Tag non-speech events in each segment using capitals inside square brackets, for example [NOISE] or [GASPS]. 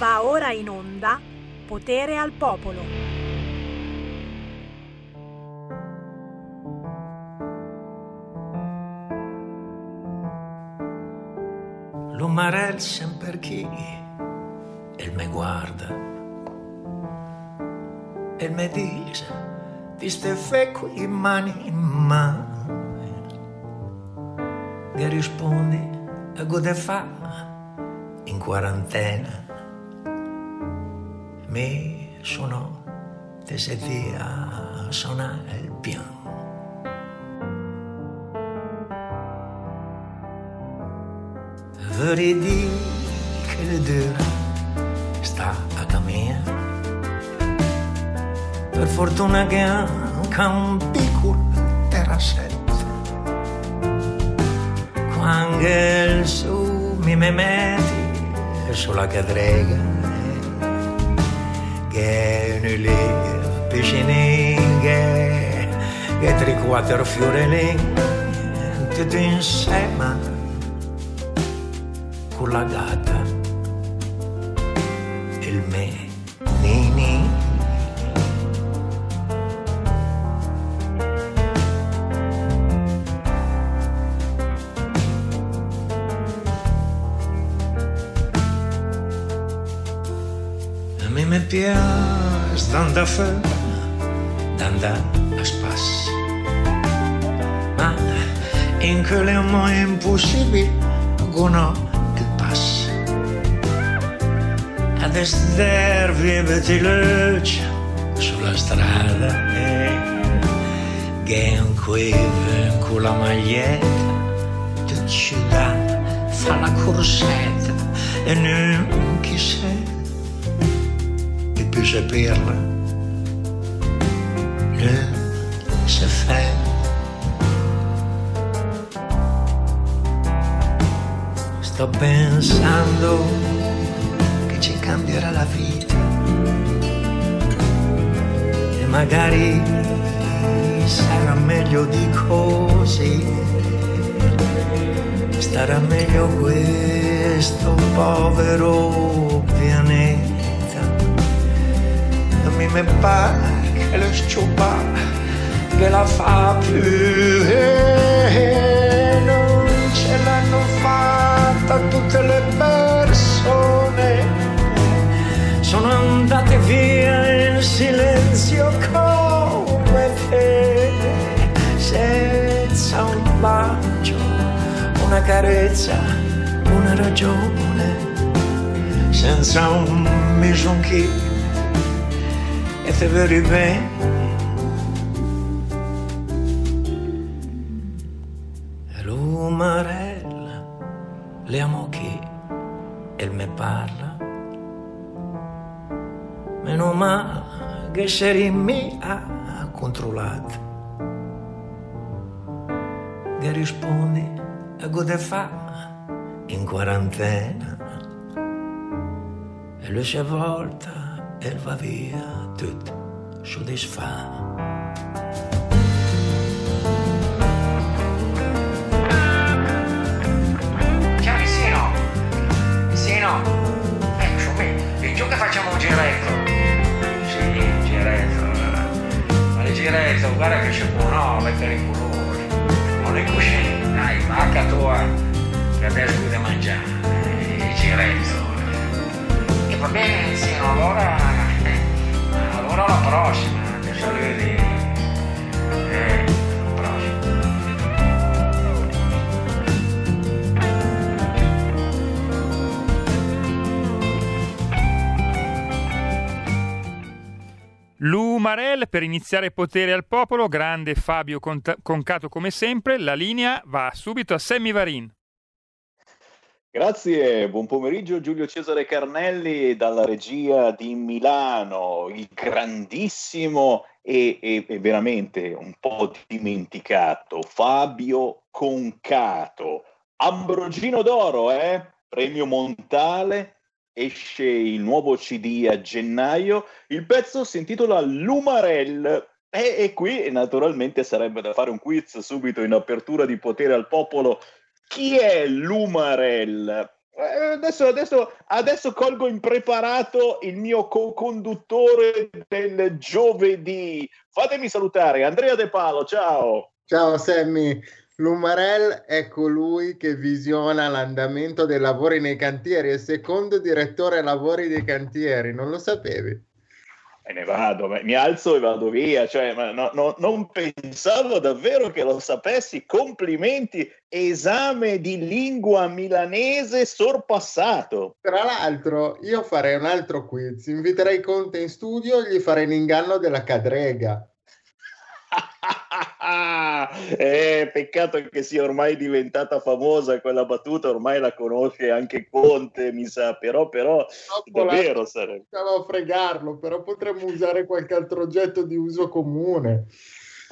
Va ora in onda Potere al Popolo. L'umarel sempre chi? Il me guarda. E me dice di ste feque in mani in mano? Che rispondi a gode fa in quarantena mi sono desideri a suonare il piano. Vorrei dire che le dura sta a camminare per fortuna che ha un piccolo terrassetto quando il su mi metti sulla cadrega che ne lì piscine che che tre quattro fiori tutti insieme con la gatta d'andare fuori d'andare a spasso ma in quelle mo impossibili con il passo a desidervi di luce sulla strada e che un quive con la maglietta ti ci dà fa la corsetta e non chi sei e più saperla fa Sto pensando che ci cambierà la vita e magari sarà meglio di così. Starà meglio questo povero pianeta. A me mi pare che lo che la fa più. E non ce l'hanno fatta tutte le persone. Sono andate via in silenzio come te senza un bacio una carezza una ragione senza un misonchi e te vedi bene che sei mi ha controllato che rispondi a gode fa in quarantena e lui si volta e va via tutto soddisfatto Ciao vicino! Vicino! Ecco qui, e giù che facciamo un giretto? Giretto, guarda che c'è buono, mettere i colori. Non le cuscine, dai, vacca tua, che adesso devi mangiare. Il giretto. E va bene, vicino, allora... Allora la prossima, L'Umarel per iniziare potere al popolo, grande Fabio Conta- Concato come sempre, la linea va subito a Sammy Varin. Grazie, buon pomeriggio Giulio Cesare Carnelli dalla regia di Milano, il grandissimo e, e- e veramente un po' dimenticato Fabio Concato, Ambrogino d'Oro, eh? premio Montale, esce il nuovo CD a gennaio, il pezzo si intitola Lumarel e, e qui naturalmente sarebbe da fare un quiz subito in apertura di Potere al Popolo chi è l'Umarel? Eh, adesso, adesso, adesso, colgo impreparato il mio co-conduttore del giovedì. Fatemi salutare Andrea De Palo, ciao. Ciao Sammy. Lumarel è colui che visiona l'andamento dei lavori nei cantieri, è il secondo direttore lavori dei cantieri, non lo sapevi? me ne vado, mi alzo e vado via, cioè, no, no, non pensavo davvero che lo sapessi, complimenti, esame di lingua milanese sorpassato. Tra l'altro io farei un altro quiz, inviterei Conte in studio e gli farei l'inganno della cadrega. [LAUGHS] eh, peccato che sia ormai diventata famosa quella battuta, ormai la conosce anche Conte, mi sa, però, però davvero sarebbe. Stavo a fregarlo, però potremmo usare qualche altro oggetto di uso comune.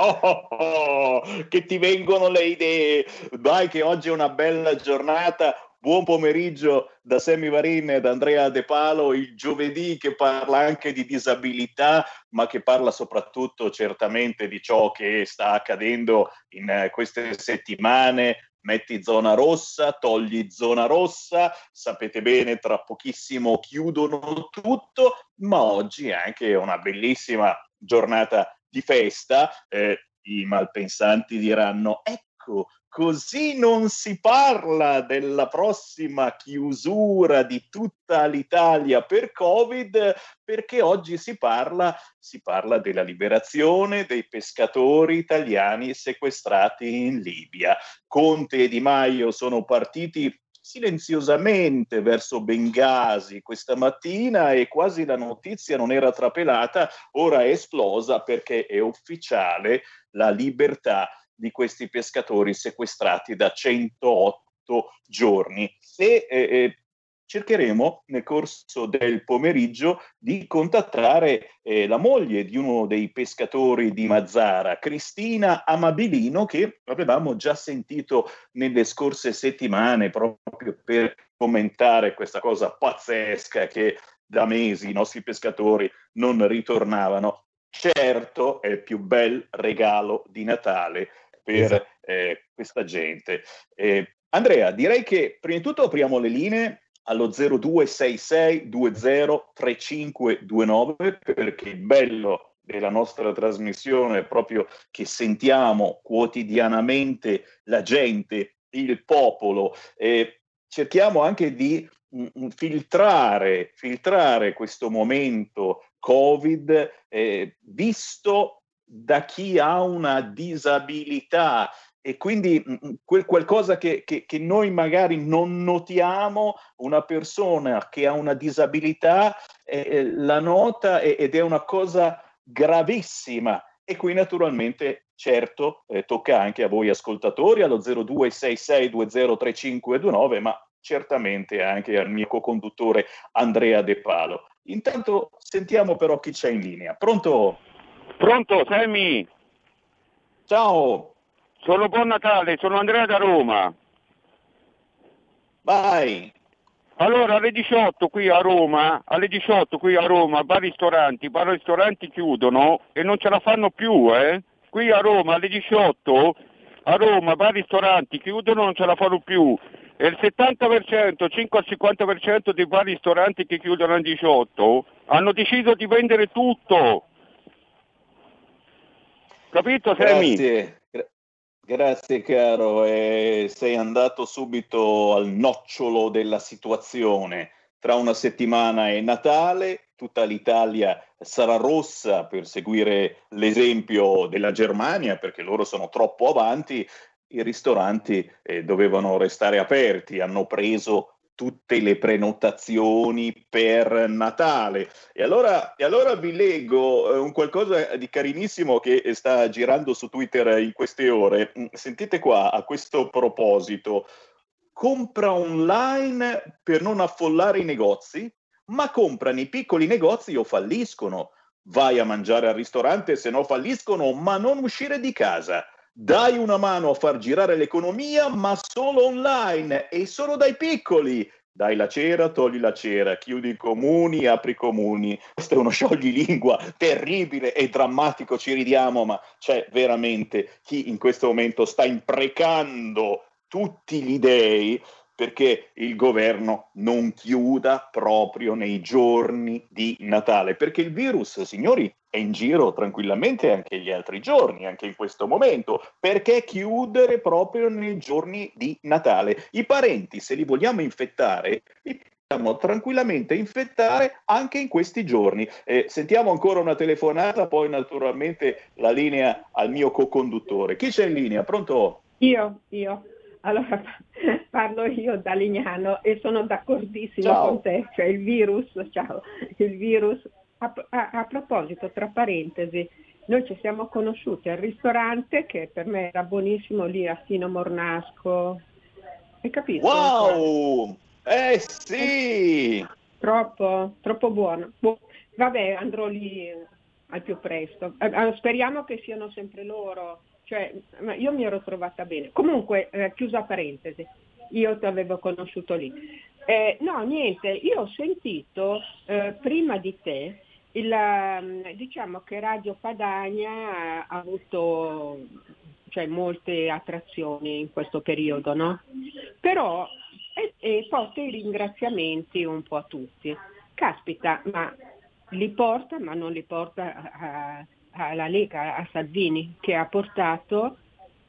Oh, oh, oh, che ti vengono le idee. Dai, che oggi è una bella giornata. Buon pomeriggio da Sammy Varin e da Andrea De Palo, il giovedì che parla anche di disabilità, ma che parla soprattutto certamente di ciò che sta accadendo in eh, queste settimane. Metti zona rossa, togli zona rossa, sapete bene, tra pochissimo chiudono tutto, ma oggi è anche una bellissima giornata di festa. Eh, I malpensanti diranno, ecco, Così non si parla della prossima chiusura di tutta l'Italia per Covid, perché oggi si parla, si parla della liberazione dei pescatori italiani sequestrati in Libia. Conte e Di Maio sono partiti silenziosamente verso Bengasi questa mattina e quasi la notizia non era trapelata, ora è esplosa perché è ufficiale la libertà di questi pescatori sequestrati da 108 giorni. E eh, cercheremo nel corso del pomeriggio di contattare eh, la moglie di uno dei pescatori di Mazzara, Cristina Amabilino, che avevamo già sentito nelle scorse settimane proprio per commentare questa cosa pazzesca che da mesi i nostri pescatori non ritornavano. Certo, è il più bel regalo di Natale per esatto. eh, questa gente. Eh, Andrea, direi che prima di tutto apriamo le linee allo 0266 203529 perché il bello della nostra trasmissione è proprio che sentiamo quotidianamente la gente, il popolo. Eh, cerchiamo anche di mh, mm, mm, filtrare, filtrare questo momento Covid eh, visto da chi ha una disabilità e quindi mm, mm, quel qualcosa che, che, che, noi magari non notiamo, una persona che ha una disabilità eh, la nota ed è una cosa gravissima. E qui naturalmente, certo, eh, tocca anche a voi ascoltatori allo 0266203529, ma certamente anche al mio co-conduttore Andrea De Palo. Intanto sentiamo però chi c'è in linea. Pronto? Pronto, Sammy? Ciao. Sono Buon Natale, sono Andrea da Roma. Vai. Allora, alle 18 qui a Roma, alle 18 qui a Roma, bar ristoranti, bar ristoranti chiudono e non ce la fanno più, eh? Qui a Roma alle 18 a Roma bar ristoranti chiudono non ce la fanno più e il 70%, 5 al 50% dei bar ristoranti che chiudono alle 18 hanno deciso di vendere tutto Capito, Sammy? Grazie. Grazie caro, eh, sei andato subito al nocciolo della situazione. Tra una settimana è Natale, tutta l'Italia sarà rossa per seguire l'esempio della Germania perché loro sono troppo avanti, i ristoranti eh, dovevano restare aperti, hanno preso tutte le prenotazioni per Natale. E allora, e allora vi leggo eh, un qualcosa di carinissimo che sta girando su Twitter in queste ore. Mm, sentite qua a questo proposito. Compra online per non affollare i negozi, ma compra nei piccoli negozi o falliscono. Vai a mangiare al ristorante se no falliscono, ma non uscire di casa. Dai una mano a far girare l'economia, ma solo online e solo dai piccoli. Dai la cera, togli la cera, chiudi i comuni, apri i comuni. Questo è uno scioglilingua terribile e drammatico, ci ridiamo, ma c'è veramente chi in questo momento sta imprecando tutti gli dei perché il governo non chiuda proprio nei giorni di Natale, perché il virus, signori, è in giro tranquillamente anche gli altri giorni, anche in questo momento. Perché chiudere proprio nei giorni di Natale? I parenti, se li vogliamo infettare, li possiamo tranquillamente infettare anche in questi giorni. Eh, sentiamo ancora una telefonata, poi naturalmente la linea al mio co-conduttore. Chi c'è in linea? Pronto? Io, io. Allora [LAUGHS] parlo io da Lignano e sono d'accordissimo Ciao. con te, cioè il virus, ciao, il virus, a, a- a proposito, tra parentesi, noi ci siamo conosciuti al ristorante che per me era buonissimo lì a Sino Mornasco, hai capito? Wow! Eh sì! Troppo, troppo buono. Boh, vabbè, andrò lì al più presto. Eh, eh, speriamo che siano sempre loro. Cioè, io mi ero trovata bene. Comunque, eh, chiusa parentesi, io ti avevo conosciuto lì. Eh, no, niente, io ho sentito eh, prima di te, il, ehm, diciamo che Radio Padania ha avuto cioè, molte attrazioni in questo periodo, no? Però e, e porta i ringraziamenti un po' a tutti. Caspita, ma li porta, ma non li porta a- a- alla Lega, a Salvini, che ha portato,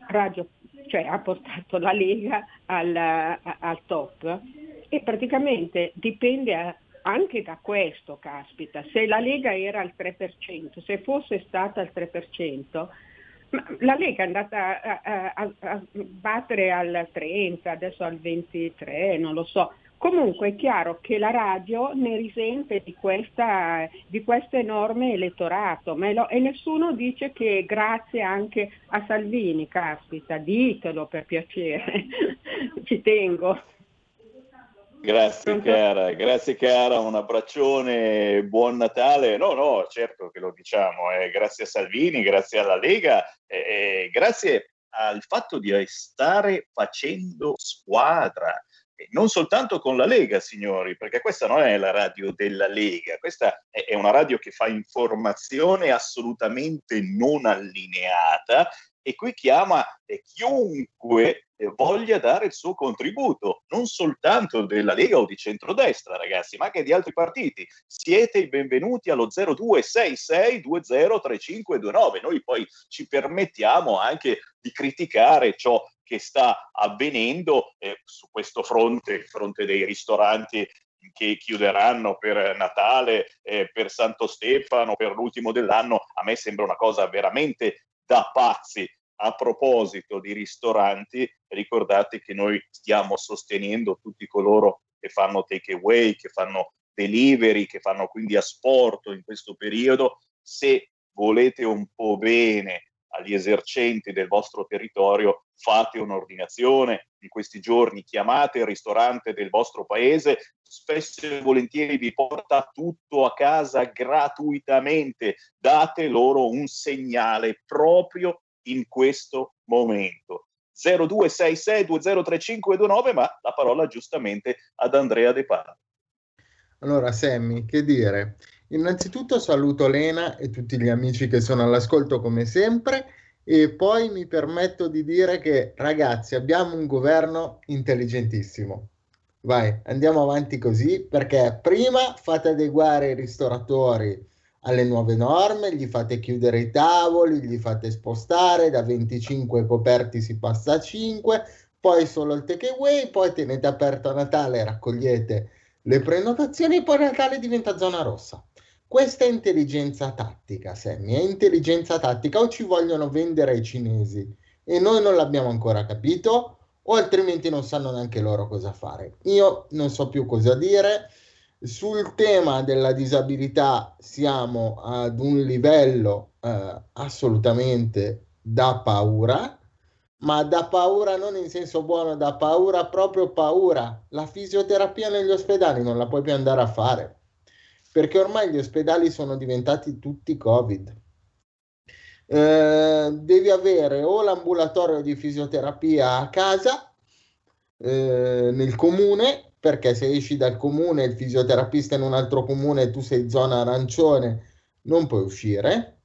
radio, cioè, ha portato la Lega al, al top. E praticamente dipende a- anche da questo, caspita. Se la Lega era al 3%, se fosse stata al 3%, ma la Lega è andata a- a- a battere al 30, adesso al 23, non lo so. Comunque è chiaro che la radio ne risente di, questa, di questo enorme elettorato lo- e nessuno dice che grazie anche a Salvini, caspita, ditelo per piacere, [LAUGHS] ci tengo. Grazie cara, grazie cara, un abbraccione, buon Natale. No, no, certo che lo diciamo, eh, grazie a Salvini, grazie alla Lega, eh, grazie al fatto di stare facendo squadra. Non soltanto con la Lega, signori, perché questa non è la radio della Lega, questa è, una radio che fa informazione assolutamente non allineata e qui chiama chiunque voglia dare il suo contributo, non soltanto della Lega o di centrodestra, ragazzi, ma anche di altri partiti. Siete i benvenuti allo 0266203529. Noi poi ci permettiamo anche di criticare ciò che sta avvenendo eh, su questo fronte, il fronte dei ristoranti che chiuderanno per Natale, eh, per Santo Stefano, per l'ultimo dell'anno, a me sembra una cosa veramente da pazzi. A proposito di ristoranti, ricordate che noi stiamo sostenendo tutti coloro che fanno take away, che fanno delivery, che fanno quindi asporto in questo periodo. Se volete un po' bene agli esercenti del vostro territorio, fate un'ordinazione in questi giorni, chiamate il ristorante del vostro paese, spesso e volentieri vi porta tutto a casa gratuitamente, date loro un segnale proprio in questo momento. 0266203529, ma la parola giustamente ad Andrea De Palo. Allora, Sammy, che dire? Innanzitutto saluto Lena e tutti gli amici che sono all'ascolto come sempre e poi mi permetto di dire che ragazzi abbiamo un governo intelligentissimo. Vai, andiamo avanti così perché prima fate adeguare i ristoratori alle nuove norme, gli fate chiudere i tavoli, gli fate spostare da 25 coperti si passa a 5, poi solo il takeaway, poi tenete aperto a Natale, raccogliete le prenotazioni e poi Natale diventa zona rossa. Questa è intelligenza tattica, Sammy, è intelligenza tattica o ci vogliono vendere ai cinesi e noi non l'abbiamo ancora capito o altrimenti non sanno neanche loro cosa fare. Io non so più cosa dire. Sul tema della disabilità siamo ad un livello eh, assolutamente da paura, ma da paura non in senso buono, da paura proprio paura. La fisioterapia negli ospedali non la puoi più andare a fare perché ormai gli ospedali sono diventati tutti Covid. Eh, devi avere o l'ambulatorio di fisioterapia a casa eh, nel comune, perché se esci dal comune il fisioterapista è in un altro comune e tu sei zona arancione, non puoi uscire,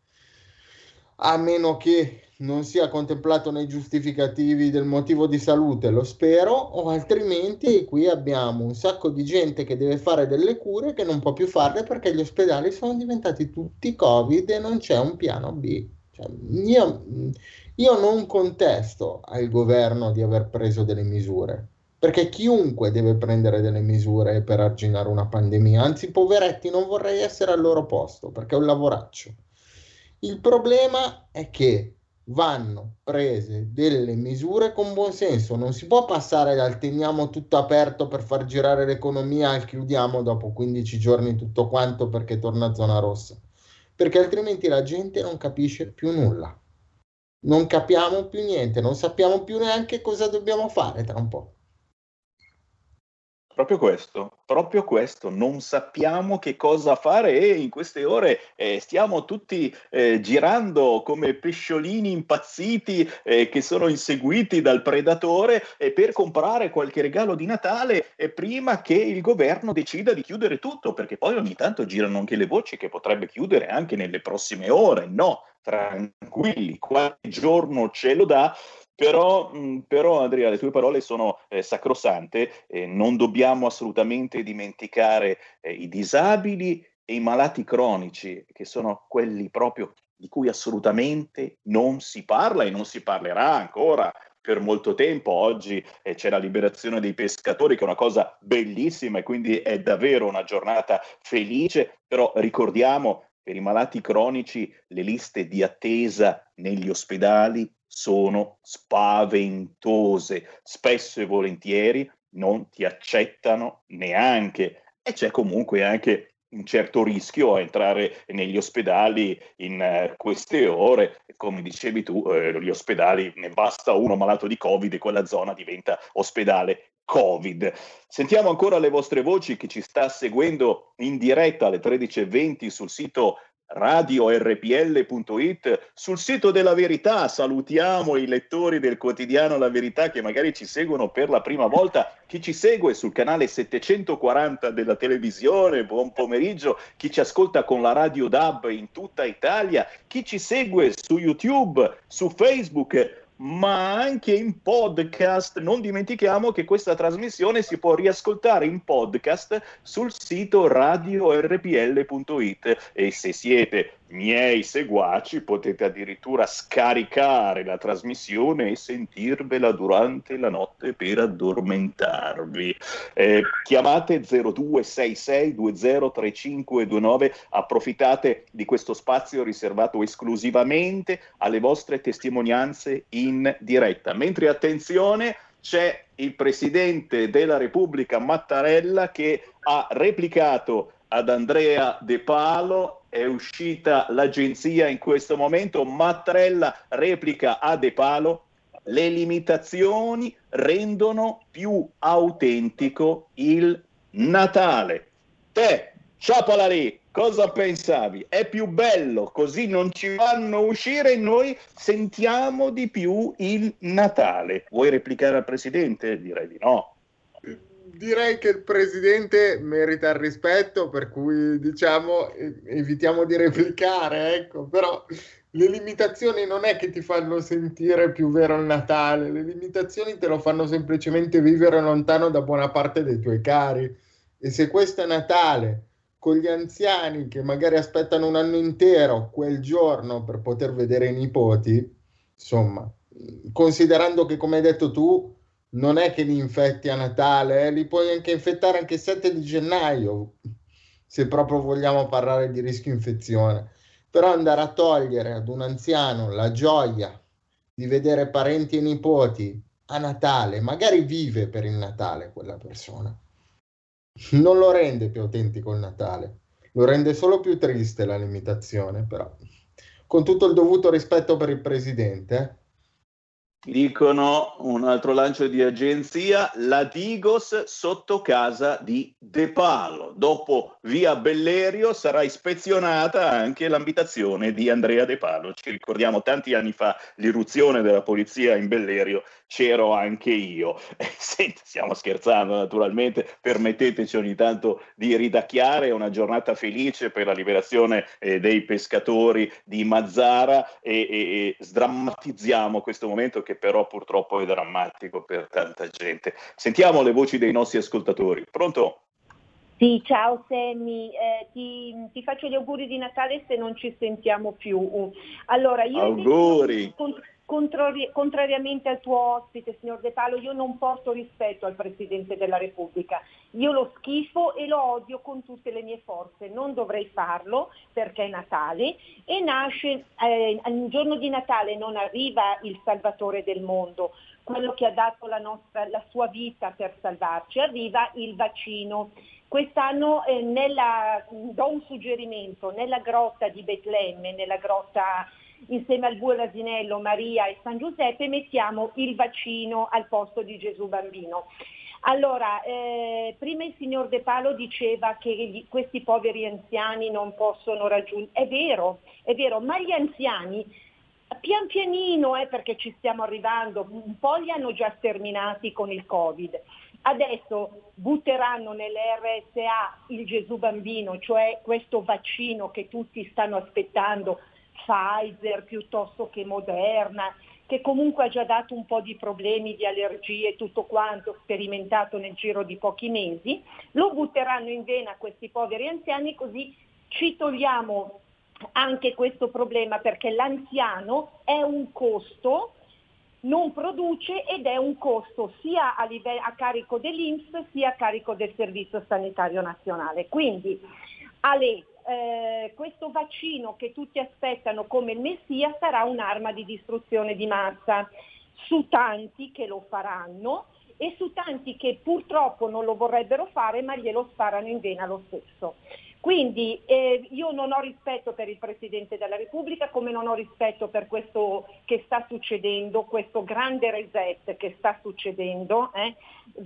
a meno che non sia contemplato nei giustificativi del motivo di salute, lo spero, o altrimenti qui abbiamo un sacco di gente che deve fare delle cure che non può più farle perché gli ospedali sono diventati tutti Covid e non c'è un piano B. Cioè, io, io non contesto al governo di aver preso delle misure, perché chiunque deve prendere delle misure per arginare una pandemia, anzi poveretti non vorrei essere al loro posto perché è un lavoraccio. Il problema è che vanno prese delle misure con buon senso, non si può passare dal teniamo tutto aperto per far girare l'economia al chiudiamo dopo 15 giorni tutto quanto perché torna a zona rossa, perché altrimenti la gente non capisce più nulla. Non capiamo più niente, non sappiamo più neanche cosa dobbiamo fare tra un po'. Proprio questo, proprio questo, non sappiamo che cosa fare e in queste ore eh, stiamo tutti eh, girando come pesciolini impazziti eh, che sono inseguiti dal predatore per comprare qualche regalo di Natale prima che il governo decida di chiudere tutto, perché poi ogni tanto girano anche le voci che potrebbe chiudere anche nelle prossime ore. No, tranquilli, qualche giorno ce lo dà però, mh, però, Andrea, le tue parole sono eh, sacrosante, eh, non dobbiamo assolutamente dimenticare eh, i disabili e i malati cronici, che sono quelli proprio di cui assolutamente non si parla e non si parlerà ancora per molto tempo. Oggi eh, c'è la liberazione dei pescatori, che è una cosa bellissima e quindi è davvero una giornata felice, però ricordiamo per i malati cronici le liste di attesa negli ospedali sono spaventose, spesso e volentieri non ti accettano neanche e c'è comunque anche un certo rischio a entrare negli ospedali in uh, queste ore. Come dicevi tu, eh, gli ospedali ne basta uno malato di Covid e quella zona diventa ospedale Covid. Sentiamo ancora le vostre voci chi ci sta seguendo in diretta alle 13.20 sul sito radiorpl.it sul sito della verità. Salutiamo i lettori del quotidiano La Verità che magari ci seguono per la prima volta. Chi ci segue sul canale 740 della televisione buon pomeriggio. Chi ci ascolta con la radio DAB in tutta Italia. Chi ci segue su YouTube su Facebook ma anche in podcast. Non dimentichiamo che questa trasmissione si può riascoltare in podcast sul sito radiorpl.it e se siete miei seguaci potete addirittura scaricare la trasmissione e sentirvela durante la notte per addormentarvi. Eh, chiamate 0266203529, approfittate di questo spazio riservato esclusivamente alle vostre testimonianze in diretta. Mentre attenzione, c'è il presidente della Repubblica Mattarella che ha replicato ad Andrea De Palo è uscita l'agenzia in questo momento, Mattarella replica a De Palo, le limitazioni rendono più autentico il Natale. Te, ciapala lì, cosa pensavi? È più bello, così non ci fanno uscire e noi sentiamo di più il Natale. Vuoi replicare al Presidente? Direi di no direi che il presidente merita il rispetto, per cui diciamo evitiamo di replicare, ecco, però le limitazioni non è che ti fanno sentire più vero il Natale, le limitazioni te lo fanno semplicemente vivere lontano da buona parte dei tuoi cari. E se questo è Natale con gli anziani che magari aspettano un anno intero quel giorno per poter vedere i nipoti, insomma, considerando che come hai detto tu, non è che li infetti a Natale, eh? li puoi anche infettare anche il 7 di gennaio, se proprio vogliamo parlare di rischio infezione. Però andare a togliere ad un anziano la gioia di vedere parenti e nipoti a Natale, magari vive per il Natale quella persona, non lo rende più autentico il Natale, lo rende solo più triste la limitazione, però con tutto il dovuto rispetto per il presidente. Eh? Dicono un altro lancio di agenzia, la Digos sotto casa di De Palo. Dopo via Bellerio sarà ispezionata anche l'abitazione di Andrea De Palo. Ci ricordiamo tanti anni fa l'irruzione della polizia in Bellerio, c'ero anche io. [LAUGHS] Eh, senti, stiamo scherzando naturalmente, permetteteci ogni tanto di ridacchiare, è una giornata felice per la liberazione eh, dei pescatori di Mazzara e, e, e sdrammatizziamo questo momento che però purtroppo è drammatico per tanta gente. Sentiamo le voci dei nostri ascoltatori. Pronto? Sì, ciao Sammy, eh, ti, ti, faccio gli auguri di Natale se non ci sentiamo più. Allora, io auguri! Contrari- contrariamente al tuo ospite, signor De Palo, io non porto rispetto al Presidente della Repubblica. Io lo schifo e lo odio con tutte le mie forze. Non dovrei farlo perché è Natale e nasce, eh, il giorno di Natale non arriva il Salvatore del mondo, quello che ha dato la, nostra, la sua vita per salvarci, arriva il vaccino. Quest'anno eh, nella, do un suggerimento, nella grotta di Betlemme, nella grotta insieme al bue l'asinello, Maria e San Giuseppe mettiamo il vaccino al posto di Gesù bambino. Allora, eh, prima il signor De Palo diceva che gli, questi poveri anziani non possono raggiungere, è vero, è vero, ma gli anziani pian pianino, eh, perché ci stiamo arrivando, un po' li hanno già sterminati con il Covid. Adesso butteranno nelle RSA il Gesù bambino, cioè questo vaccino che tutti stanno aspettando Pfizer piuttosto che Moderna, che comunque ha già dato un po' di problemi di allergie e tutto quanto sperimentato nel giro di pochi mesi, lo butteranno in vena questi poveri anziani così ci togliamo anche questo problema perché l'anziano è un costo, non produce ed è un costo sia a, livello, a carico dell'Inps sia a carico del Servizio Sanitario Nazionale. Quindi Ale, eh, questo vaccino che tutti aspettano come il Messia sarà un'arma di distruzione di massa su tanti che lo faranno e su tanti che purtroppo non lo vorrebbero fare ma glielo sparano in vena lo stesso. Quindi eh, io non ho rispetto per il Presidente della Repubblica come non ho rispetto per questo che sta succedendo, questo grande reset che sta succedendo, eh?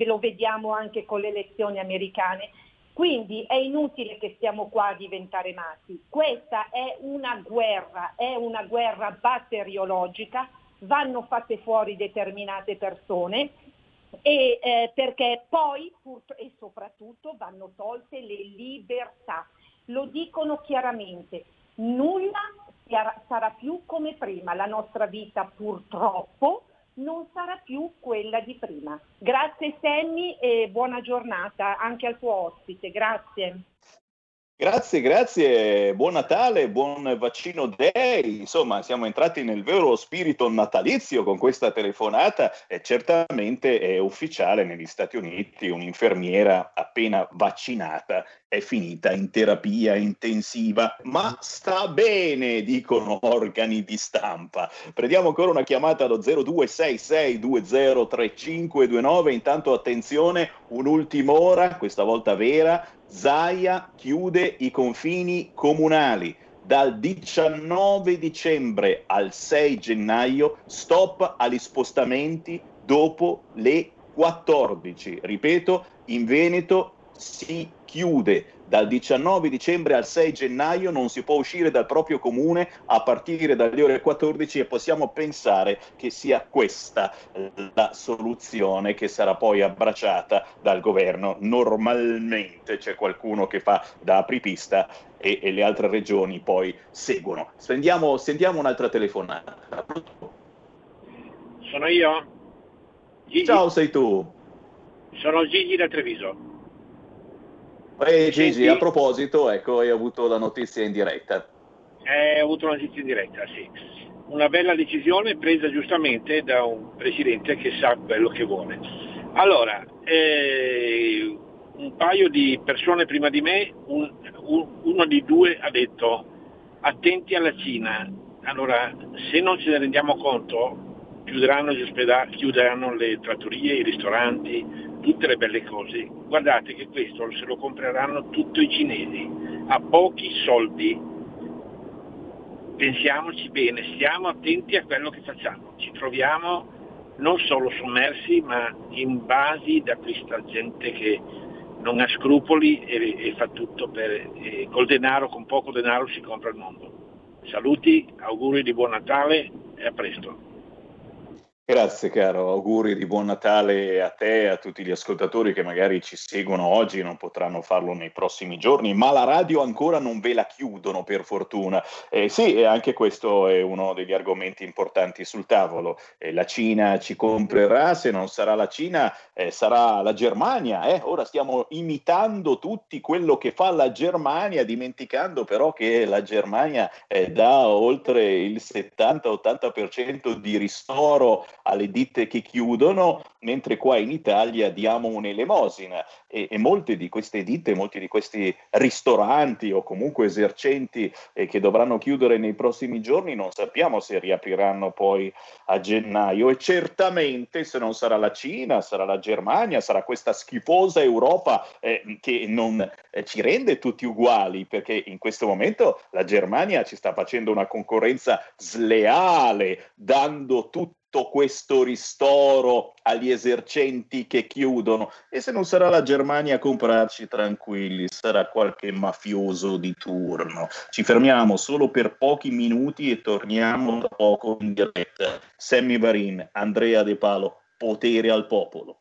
lo vediamo anche con le elezioni americane quindi è inutile che stiamo qua a diventare matti. Questa è una guerra, è una guerra batteriologica, vanno fatte fuori determinate persone e, eh, perché poi e soprattutto vanno tolte le libertà. Lo dicono chiaramente, nulla sarà più come prima, la nostra vita purtroppo non sarà più quella di prima. Grazie Sammy e buona giornata anche al tuo ospite. Grazie. Grazie, grazie, buon Natale, buon vaccino day, insomma siamo entrati nel vero spirito natalizio con questa telefonata e certamente è ufficiale negli Stati Uniti un'infermiera appena vaccinata è finita in terapia intensiva, ma sta bene, dicono organi di stampa. Prendiamo ancora una chiamata allo 0266203529, intanto attenzione, un'ultima ora, questa volta vera, Zaia chiude i confini comunali. Dal 19 dicembre al 6 gennaio stop agli spostamenti dopo le 14. Ripeto, in Veneto si chiude dal 19 dicembre al 6 gennaio non si può uscire dal proprio comune a partire dalle ore 14 e possiamo pensare che sia questa la soluzione che sarà poi abbracciata dal governo. Normalmente c'è qualcuno che fa da apripista e, e le altre regioni poi seguono. Sentiamo, sentiamo un'altra telefonata. Sono io? Gigi. Ciao, sei tu. Sono Gigi da Treviso. Eh, Gigi, a proposito, ecco, hai avuto la notizia in diretta. Eh, ho avuto una notizia in diretta, sì. Una bella decisione presa giustamente da un presidente che sa quello che vuole. Allora, eh, un paio di persone prima di me, un, un, uno di due ha detto attenti alla Cina. Allora, se non ce ne rendiamo conto, chiuderanno gli ospedali, chiuderanno le trattorie, i ristoranti, tutte le belle cose, guardate che questo se lo compreranno tutti i cinesi a pochi soldi. Pensiamoci bene, stiamo attenti a quello che facciamo, ci troviamo non solo sommersi ma invasi da questa gente che non ha scrupoli e, e fa tutto per, e col denaro, con poco denaro si compra il mondo. Saluti, auguri di buon Natale e a presto. Grazie caro, auguri di buon Natale a te e a tutti gli ascoltatori che magari ci seguono oggi, non potranno farlo nei prossimi giorni, ma la radio ancora non ve la chiudono per fortuna. Eh, sì, anche questo è uno degli argomenti importanti sul tavolo. Eh, la Cina ci comprerà, se non sarà la Cina eh, sarà la Germania. Eh. Ora stiamo imitando tutti quello che fa la Germania, dimenticando però che la Germania eh, dà oltre il 70-80% di ristoro alle ditte che chiudono, mentre qua in Italia diamo un'elemosina. E, e molte di queste ditte, molti di questi ristoranti o comunque esercenti eh, che dovranno chiudere nei prossimi giorni non sappiamo se riapriranno poi a gennaio. E certamente se non sarà la Cina, sarà la Germania, sarà questa schifosa Europa eh, che non eh, ci rende tutti uguali perché in questo momento la Germania ci sta facendo una concorrenza sleale dando tutto tutto questo ristoro agli esercenti che chiudono e se non sarà la Germania a comprarci tranquilli, sarà qualche mafioso di turno. Ci fermiamo solo per pochi minuti e torniamo tra poco in diretta. Sammy Varin, Andrea De Palo, potere al popolo.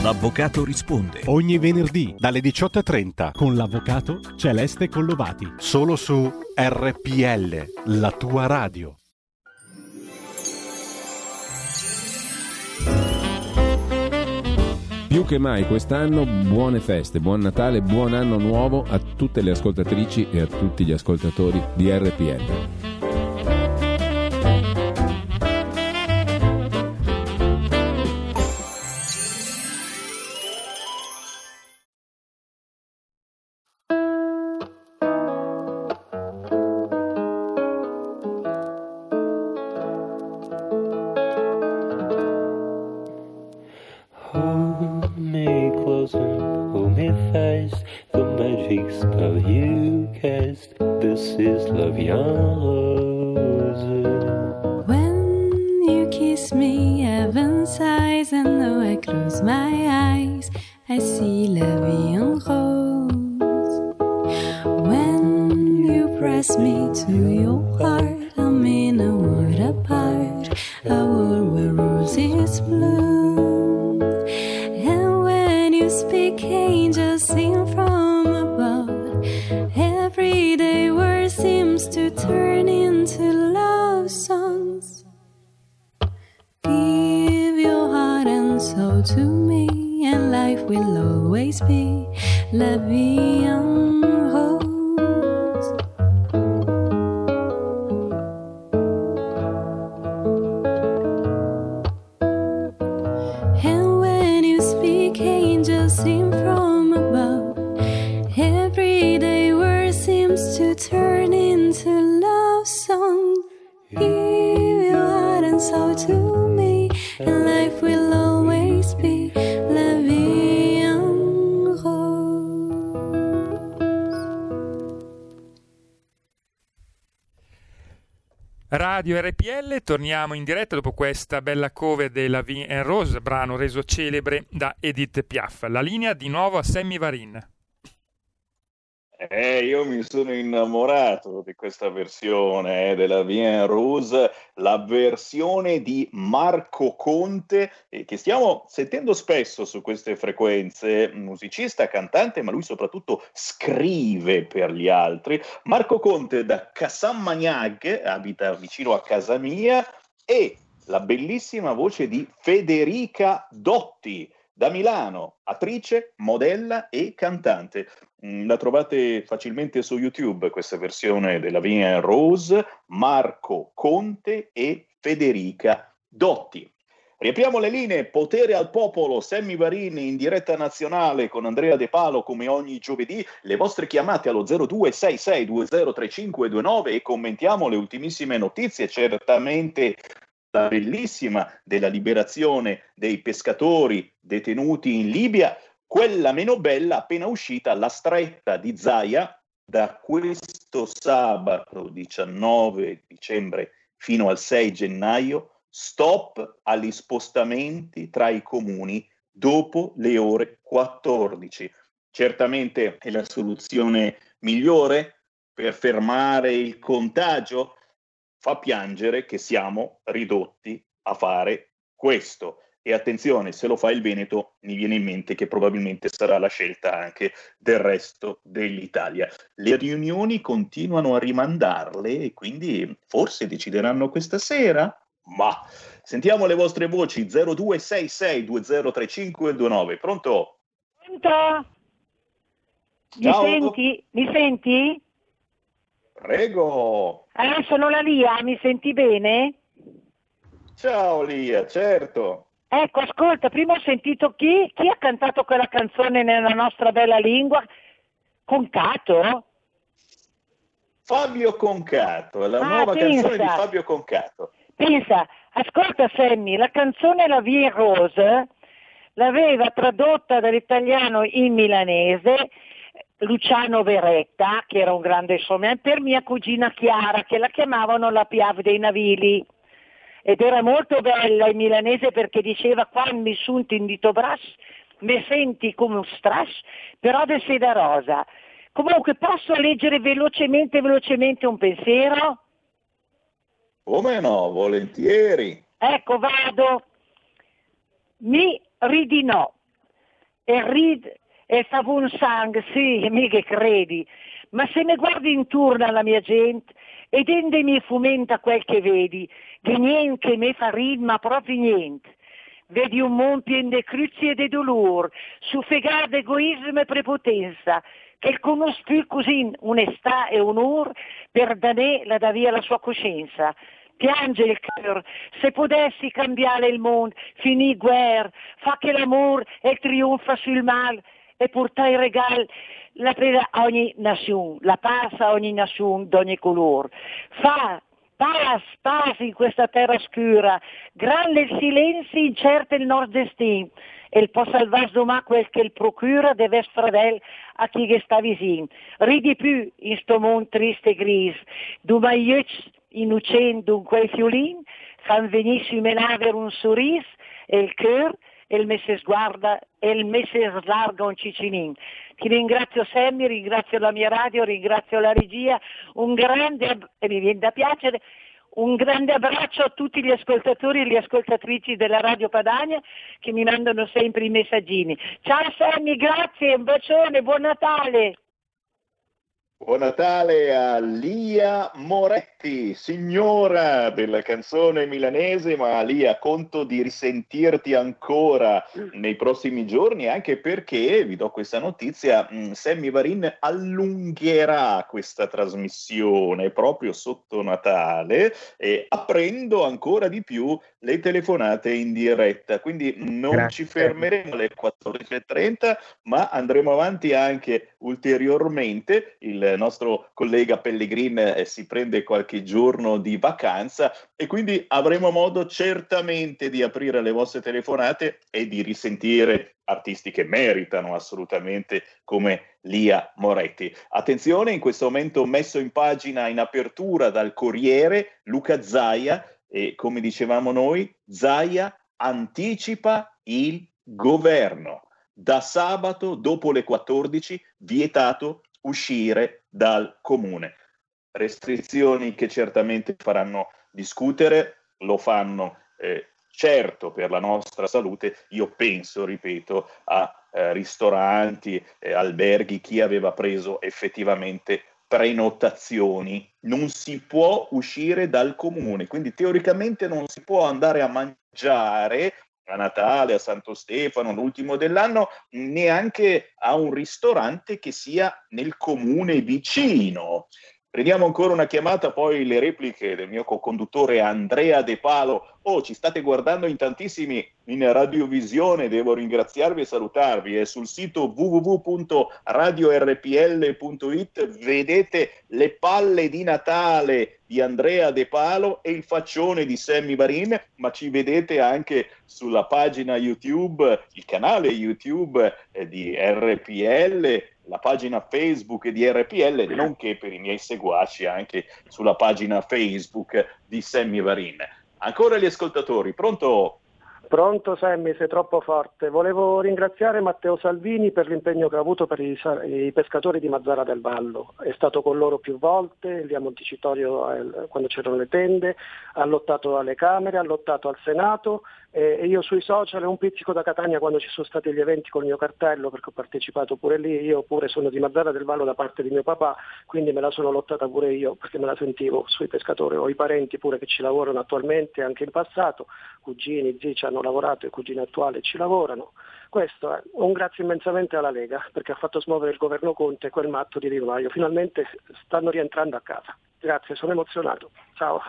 L'avvocato risponde ogni venerdì dalle 18.30 con l'avvocato Celeste Collovati. Solo su RPL, la tua radio. Più che mai quest'anno buone feste, buon Natale, buon anno nuovo a tutte le ascoltatrici e a tutti gli ascoltatori di RPL. seem Radio RPL, torniamo in diretta dopo questa bella cover della en Rose, brano reso celebre da Edith Piaf. La linea di nuovo a Sammy Varin. Eh, io mi sono innamorato di questa versione eh, della Bien Rose, la versione di Marco Conte, eh, che stiamo sentendo spesso su queste frequenze, musicista, cantante, ma lui soprattutto scrive per gli altri. Marco Conte da Casammagnac, abita vicino a casa mia, e la bellissima voce di Federica Dotti da Milano, attrice, modella e cantante. Mm, La trovate facilmente su YouTube, questa versione della Via Rose, Marco Conte e Federica Dotti. Riapriamo le linee, potere al popolo, Sammy Varini in diretta nazionale con Andrea De Palo come ogni giovedì, le vostre chiamate allo 0266203529 e commentiamo le ultimissime notizie, certamente bellissima della liberazione dei pescatori detenuti in Libia, quella meno bella appena uscita, la stretta di Zaia, da questo sabato 19 dicembre fino al 6 gennaio, stop agli spostamenti tra i comuni dopo le ore 14. Certamente è la soluzione migliore per fermare il contagio, fa piangere che siamo ridotti a fare questo. E attenzione, se lo fa il Veneto, mi viene in mente che probabilmente sarà la scelta anche del resto dell'Italia. Le riunioni continuano a rimandarle e quindi forse decideranno questa sera? Ma sentiamo le vostre voci 0266203529. Pronto? Pronto? Mi Ciao. senti? Mi senti? Prego. Allora sono la Lia, mi senti bene? Ciao Lia, certo. Ecco, ascolta, prima ho sentito chi? Chi ha cantato quella canzone nella nostra bella lingua? Concato? Fabio Concato, la Ah, nuova canzone di pensa. Fabio Concato. Pensa, ascolta Sammy, la canzone La Vie Rose l'aveva tradotta dall'italiano in milanese Luciano Beretta, che era un grande insomma, per mia cugina Chiara, che la chiamavano la Piave dei Navili. Ed era molto bella in milanese perché diceva quando mi sunt in dito bras, mi senti come un strass, però de seda rosa. Comunque posso leggere velocemente, velocemente un pensiero? Come no, volentieri. Ecco, vado. Mi ridinò e rid e stavo un sang, sì, mica credi. Ma se ne guardi intorno alla mia gente ed ende mi fumenta quel che vedi, di niente mi fa rid, ma proprio niente. Vedi un mondo pieno di cruzi e di dolore, suffegato egoismo e prepotenza, che conosce più così onestà e onore, per danè la dà via la sua coscienza. Piange il cuore, se potessi cambiare il mondo, finì guerra, fa che l'amore e trionfa sul male e portare il regalo la preda a ogni nazione, la passa a ogni nazione d'ogni colore. Fa Paz, paz in questa terra scura, grande il silenzio, incerto il nostro destino, e il può salvare domani quel che il procura deve fradel a chi che sta vicino. Ridi più in sto mondo triste e gris, domani io innocente un quel fiolin, fan venisse menare un sorriso, e il cœur, il me se sguarda, e il me se slarga un cicinin. Ti ringrazio Sammy, ringrazio la mia radio, ringrazio la regia, un grande, e mi viene da piacere, un grande abbraccio a tutti gli ascoltatori e le ascoltatrici della Radio Padania che mi mandano sempre i messaggini. Ciao Sammy, grazie, un bacione, buon Natale! Buon Natale a Lia Moretti, signora della canzone milanese, ma Lia, conto di risentirti ancora nei prossimi giorni, anche perché, vi do questa notizia, mh, Sammy Varin allungherà questa trasmissione proprio sotto Natale, eh, aprendo ancora di più le telefonate in diretta. Quindi non Grazie. ci fermeremo alle 14.30, ma andremo avanti anche ulteriormente. Il nostro collega Pellegrin eh, si prende qualche giorno di vacanza e quindi avremo modo certamente di aprire le vostre telefonate e di risentire artisti che meritano assolutamente come Lia Moretti. Attenzione, in questo momento messo in pagina in apertura dal Corriere Luca Zaia e come dicevamo noi, Zaia anticipa il governo. Da sabato dopo le 14 vietato uscire dal comune. Restrizioni che certamente faranno discutere, lo fanno eh, certo per la nostra salute, io penso, ripeto, a eh, ristoranti, eh, alberghi, chi aveva preso effettivamente prenotazioni, non si può uscire dal comune, quindi teoricamente non si può andare a mangiare a Natale, a Santo Stefano, l'ultimo dell'anno, neanche a un ristorante che sia nel comune vicino. Prendiamo ancora una chiamata, poi le repliche del mio co-conduttore Andrea De Palo. Oh, ci state guardando in tantissimi in radiovisione, devo ringraziarvi e salutarvi. È sul sito www.radiorpl.it vedete le palle di Natale di Andrea De Palo e il faccione di Sammy Varin, ma ci vedete anche sulla pagina YouTube, il canale YouTube eh, di RPL, la pagina Facebook di RPL, nonché per i miei seguaci anche sulla pagina Facebook di Sammy Varin. Ancora gli ascoltatori, pronto? Pronto Sammy, sei troppo forte. Volevo ringraziare Matteo Salvini per l'impegno che ha avuto per i, i pescatori di Mazzara del Vallo. È stato con loro più volte, lì a Monticitorio eh, quando c'erano le tende, ha lottato alle Camere, ha lottato al Senato eh, e io sui social un pizzico da Catania quando ci sono stati gli eventi col mio cartello perché ho partecipato pure lì, io pure sono di Mazzara del Vallo da parte di mio papà, quindi me la sono lottata pure io perché me la sentivo sui pescatori, ho i parenti pure che ci lavorano attualmente anche in passato, cugini, zii ci hanno lavorato, i cugini attuali ci lavorano. Questo è un grazie immensamente alla Lega perché ha fatto smuovere il governo Conte e quel matto di Maio. Finalmente stanno rientrando a casa. Grazie, sono emozionato. Ciao.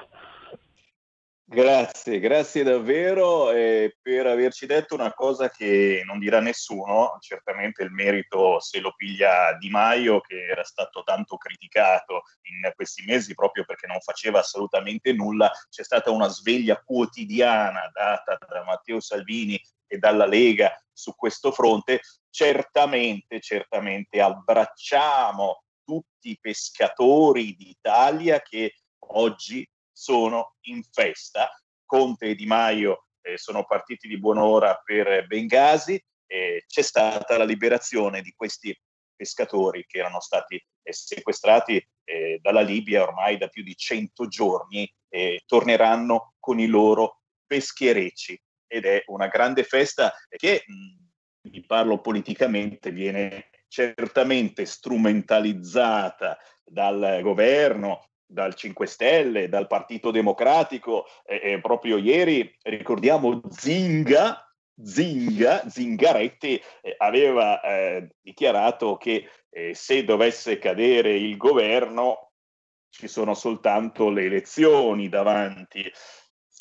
Grazie, grazie davvero eh, per averci detto una cosa che non dirà nessuno, certamente il merito se lo piglia Di Maio che era stato tanto criticato in questi mesi proprio perché non faceva assolutamente nulla, c'è stata una sveglia quotidiana data da Matteo Salvini e dalla Lega su questo fronte, certamente, certamente abbracciamo tutti i pescatori d'Italia che oggi sono in festa. Conte e Di Maio eh, sono partiti di buon'ora per Bengasi e c'è stata la liberazione di questi pescatori che erano stati eh, sequestrati eh, dalla Libia ormai da più di 100 giorni torneranno con i loro pescherecci ed è una grande festa che, vi parlo politicamente, viene certamente strumentalizzata dal governo, dal 5 Stelle, dal Partito Democratico, e, e proprio ieri ricordiamo Zinga, Zinga, Zingaretti eh, aveva eh, dichiarato che eh, se dovesse cadere il governo ci sono soltanto le elezioni davanti.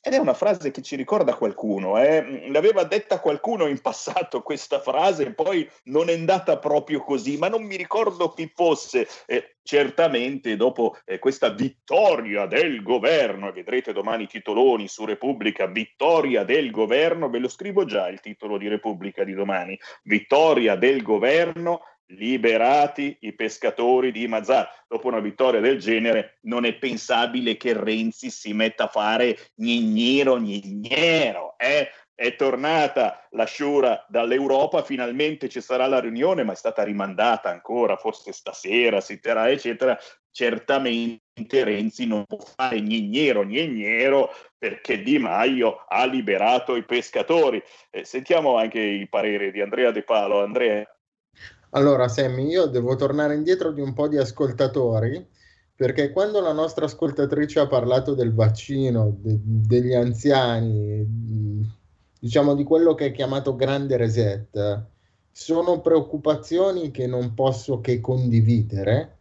Ed è una frase che ci ricorda qualcuno, eh? l'aveva detta qualcuno in passato questa frase, poi non è andata proprio così, ma non mi ricordo chi fosse. Eh, certamente dopo eh, questa vittoria del governo, vedrete domani titoloni su Repubblica, vittoria del governo, ve lo scrivo già il titolo di Repubblica di domani, vittoria del governo, liberati i pescatori di Mazzar. Dopo una vittoria del genere non è pensabile che Renzi si metta a fare gnignero gnignero. Eh? È tornata la sciura dall'Europa, finalmente ci sarà la riunione, ma è stata rimandata ancora, forse stasera, eccetera, eccetera. Certamente Renzi non può fare gnignero gnignero perché Di Maio ha liberato i pescatori. Eh, sentiamo anche il parere di Andrea De Palo. Andrea. Allora, Sammy, io devo tornare indietro di un po' di ascoltatori, perché quando la nostra ascoltatrice ha parlato del vaccino, de- degli anziani, diciamo di quello che è chiamato grande reset, sono preoccupazioni che non posso che condividere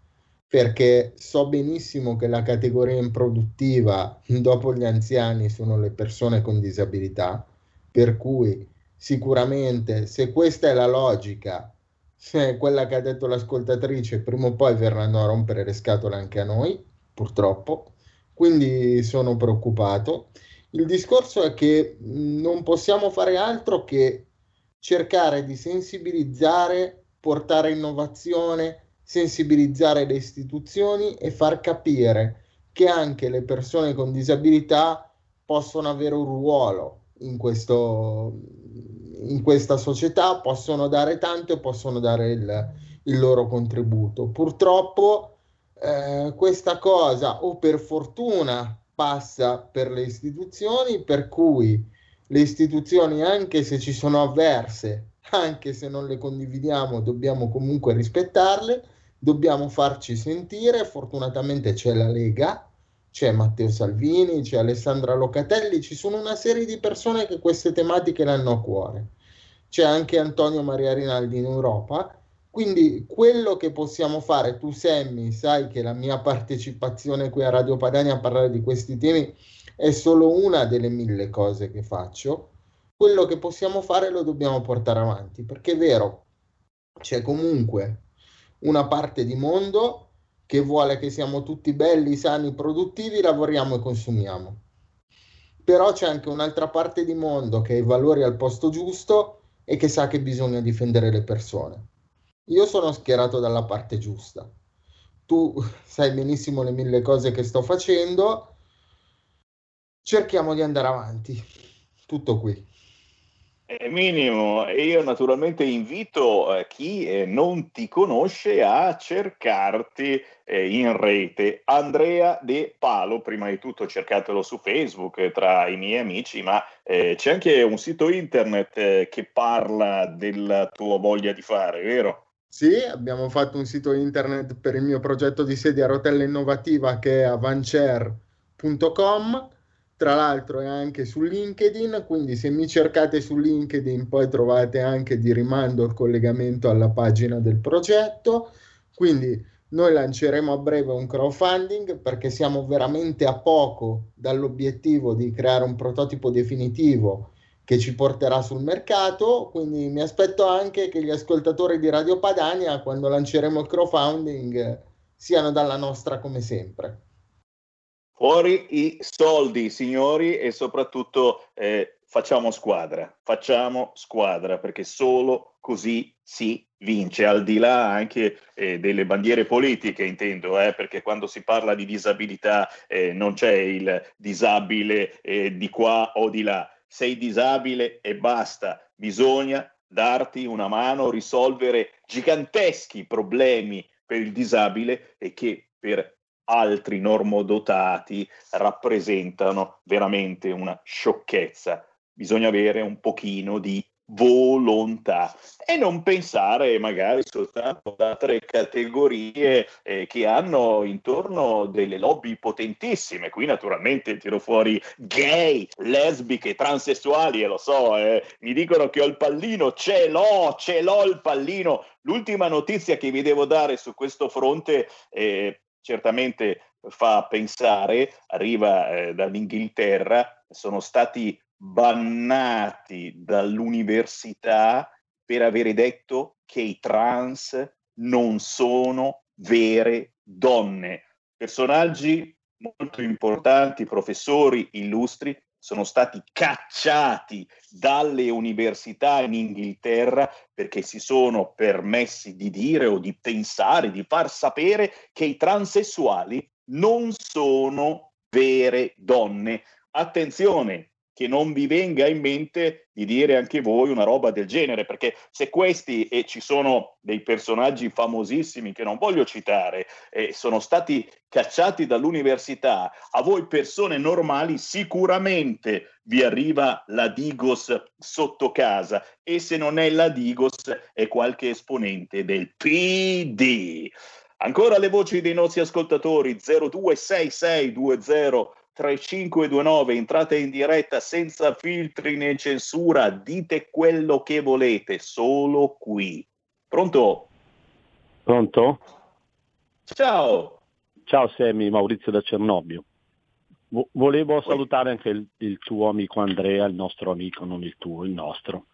perché so benissimo che la categoria improduttiva dopo gli anziani sono le persone con disabilità, per cui sicuramente se questa è la logica, è quella che ha detto l'ascoltatrice, prima o poi verranno a rompere le scatole anche a noi, purtroppo, quindi sono preoccupato. Il discorso è che non possiamo fare altro che cercare di sensibilizzare, portare innovazione, sensibilizzare le istituzioni e far capire che anche le persone con disabilità possono avere un ruolo in, questo, in questa società, possono dare tanto e possono dare il, il loro contributo. Purtroppo eh, questa cosa o per fortuna passa per le istituzioni, per cui le istituzioni, anche se ci sono avverse, anche se non le condividiamo, dobbiamo comunque rispettarle dobbiamo farci sentire. Fortunatamente c'è la Lega, c'è Matteo Salvini, c'è Alessandra Locatelli, ci sono una serie di persone che queste tematiche le hanno a cuore. C'è anche Antonio Maria Rinaldi in Europa. Quindi quello che possiamo fare, tu Sammy, sai che la mia partecipazione qui a Radio Padania a parlare di questi temi è solo una delle mille cose che faccio. Quello che possiamo fare lo dobbiamo portare avanti, perché è vero, c'è comunque una parte di mondo che vuole che siamo tutti belli, sani, produttivi, lavoriamo e consumiamo. Però c'è anche un'altra parte di mondo che ha i valori al posto giusto e che sa che bisogna difendere le persone. Io sono schierato dalla parte giusta. Tu [LAUGHS] sai benissimo le mille cose che sto facendo. Cerchiamo di andare avanti. Tutto qui. Eh, minimo, io naturalmente invito eh, chi eh, non ti conosce a cercarti in rete. Andrea De Palo, prima di tutto cercatelo su Facebook eh, tra i miei amici, ma eh, c'è anche un sito internet che parla della tua voglia di fare, vero? Sì, abbiamo fatto un sito internet per il mio progetto di sedia a rotelle innovativa che è avancer.com tra l'altro è anche su LinkedIn, quindi se mi cercate su LinkedIn poi trovate anche di rimando il collegamento alla pagina del progetto. Quindi noi lanceremo a breve un crowdfunding perché siamo veramente a poco dall'obiettivo di creare un prototipo definitivo che ci porterà sul mercato, quindi mi aspetto anche che gli ascoltatori di Radio Padania quando lanceremo il crowdfunding siano dalla nostra come sempre. Fuori i soldi, signori, e soprattutto eh, facciamo squadra, facciamo squadra, perché solo così si vince, al di là anche eh, delle bandiere politiche, intendo, eh, perché quando si parla di disabilità eh, non c'è il disabile eh, di qua o di là, sei disabile e basta, bisogna darti una mano, risolvere giganteschi problemi per il disabile e che per altri normodotati rappresentano veramente una sciocchezza. Bisogna avere un pochino di volontà e non pensare magari soltanto ad altre categorie eh, che hanno intorno delle lobby potentissime. Qui naturalmente tiro fuori gay, lesbiche, transessuali e lo so, eh, mi dicono che ho il pallino, ce l'ho, ce l'ho il pallino. L'ultima notizia che vi devo dare su questo fronte eh, certamente fa pensare, arriva eh, dall'Inghilterra, sono stati bannati dall'università per avere detto che i trans non sono vere donne. Personaggi molto importanti, professori illustri, sono stati cacciati dalle università in Inghilterra perché si sono permessi di dire o di pensare, di far sapere che i transessuali non sono vere donne. Attenzione, che non vi venga in mente di dire anche voi una roba del genere, perché se questi, e ci sono dei personaggi famosissimi che non voglio citare, eh, sono stati cacciati dall'università, a voi persone normali sicuramente vi arriva la Digos sotto casa e se non è la Digos è qualche esponente del PD. Ancora le voci dei nostri ascoltatori 026620 3529, entrate in diretta senza filtri né censura, dite quello che volete, solo qui. Pronto? Pronto? Ciao. Ciao Semi, Maurizio da Cernobbio. Vo- volevo salutare anche il, il tuo amico Andrea, il nostro amico, non il tuo, il nostro.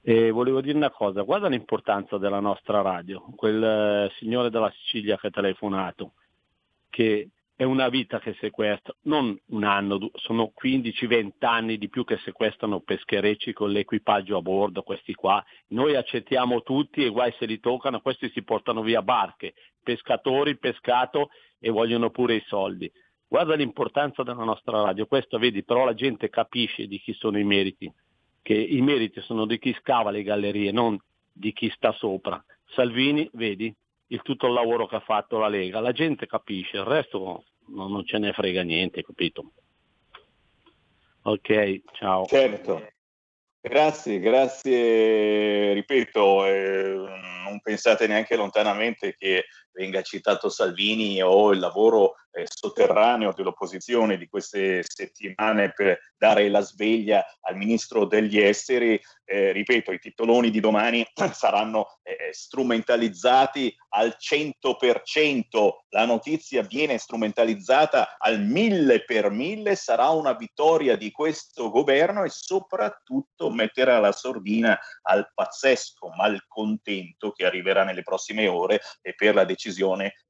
E volevo dire una cosa, guarda l'importanza della nostra radio, quel eh, signore della Sicilia che ha telefonato, che è una vita che sequestra, non un anno, sono 15-20 anni di più che sequestrano pescherecci con l'equipaggio a bordo, questi qua. Noi accettiamo tutti e guai se li toccano, questi si portano via barche, pescatori, pescato e vogliono pure i soldi. Guarda l'importanza della nostra radio, questo vedi, però la gente capisce di chi sono i meriti, che i meriti sono di chi scava le gallerie, non di chi sta sopra. Salvini, vedi, il tutto il lavoro che ha fatto la Lega, la gente capisce, il resto no- non ce ne frega niente, capito? Ok, ciao. Certo. Grazie, grazie, ripeto, eh, non pensate neanche lontanamente che venga citato Salvini o il lavoro eh, sotterraneo dell'opposizione di queste settimane per dare la sveglia al ministro degli esteri. Eh, ripeto, i titoloni di domani [CLEARS THROAT] saranno eh, strumentalizzati al 100%, la notizia viene strumentalizzata al mille per mille, sarà una vittoria di questo governo e soprattutto metterà la sordina al pazzesco malcontento che arriverà nelle prossime ore e per la decisione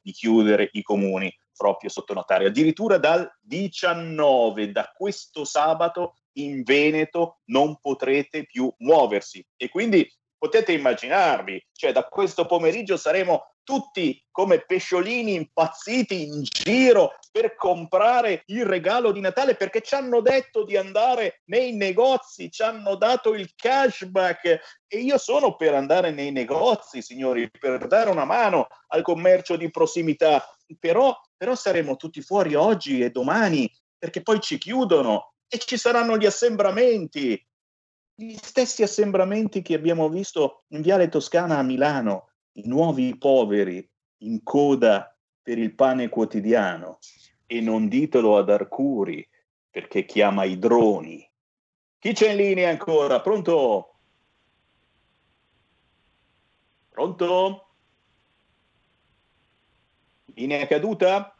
di chiudere i comuni proprio sotto notario. Addirittura dal 19, da questo sabato in Veneto non potrete più muoversi e quindi potete immaginarvi, cioè da questo pomeriggio saremo tutti come pesciolini impazziti in giro per comprare il regalo di Natale perché ci hanno detto di andare nei negozi, ci hanno dato il cashback. E io sono per andare nei negozi, signori, per dare una mano al commercio di prossimità, però, però saremo tutti fuori oggi e domani perché poi ci chiudono e ci saranno gli assembramenti, gli stessi assembramenti che abbiamo visto in Viale Toscana a Milano, i nuovi poveri in coda per il pane quotidiano. E non ditelo ad Arcuri, perché chiama i droni. Chi c'è in linea ancora? Pronto? Pronto? Linea caduta?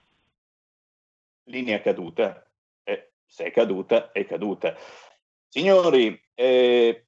Linea caduta. Eh, se è caduta, è caduta. Signori, eh,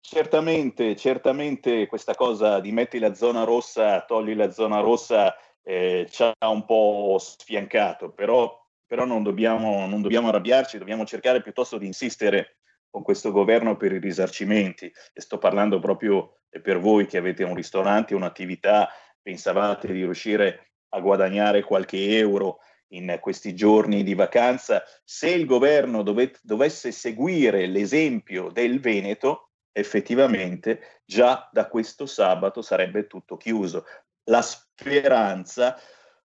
certamente, certamente questa cosa di metti la zona rossa, togli la zona rossa, eh, ci ha un po' sfiancato, però, però non, dobbiamo, non dobbiamo arrabbiarci, dobbiamo cercare piuttosto di insistere con questo governo per i risarcimenti. E sto parlando proprio per voi che avete un ristorante, un'attività, pensavate di riuscire a guadagnare qualche euro in questi giorni di vacanza, se il governo dove, dovesse seguire l'esempio del Veneto, effettivamente già da questo sabato sarebbe tutto chiuso. La speranza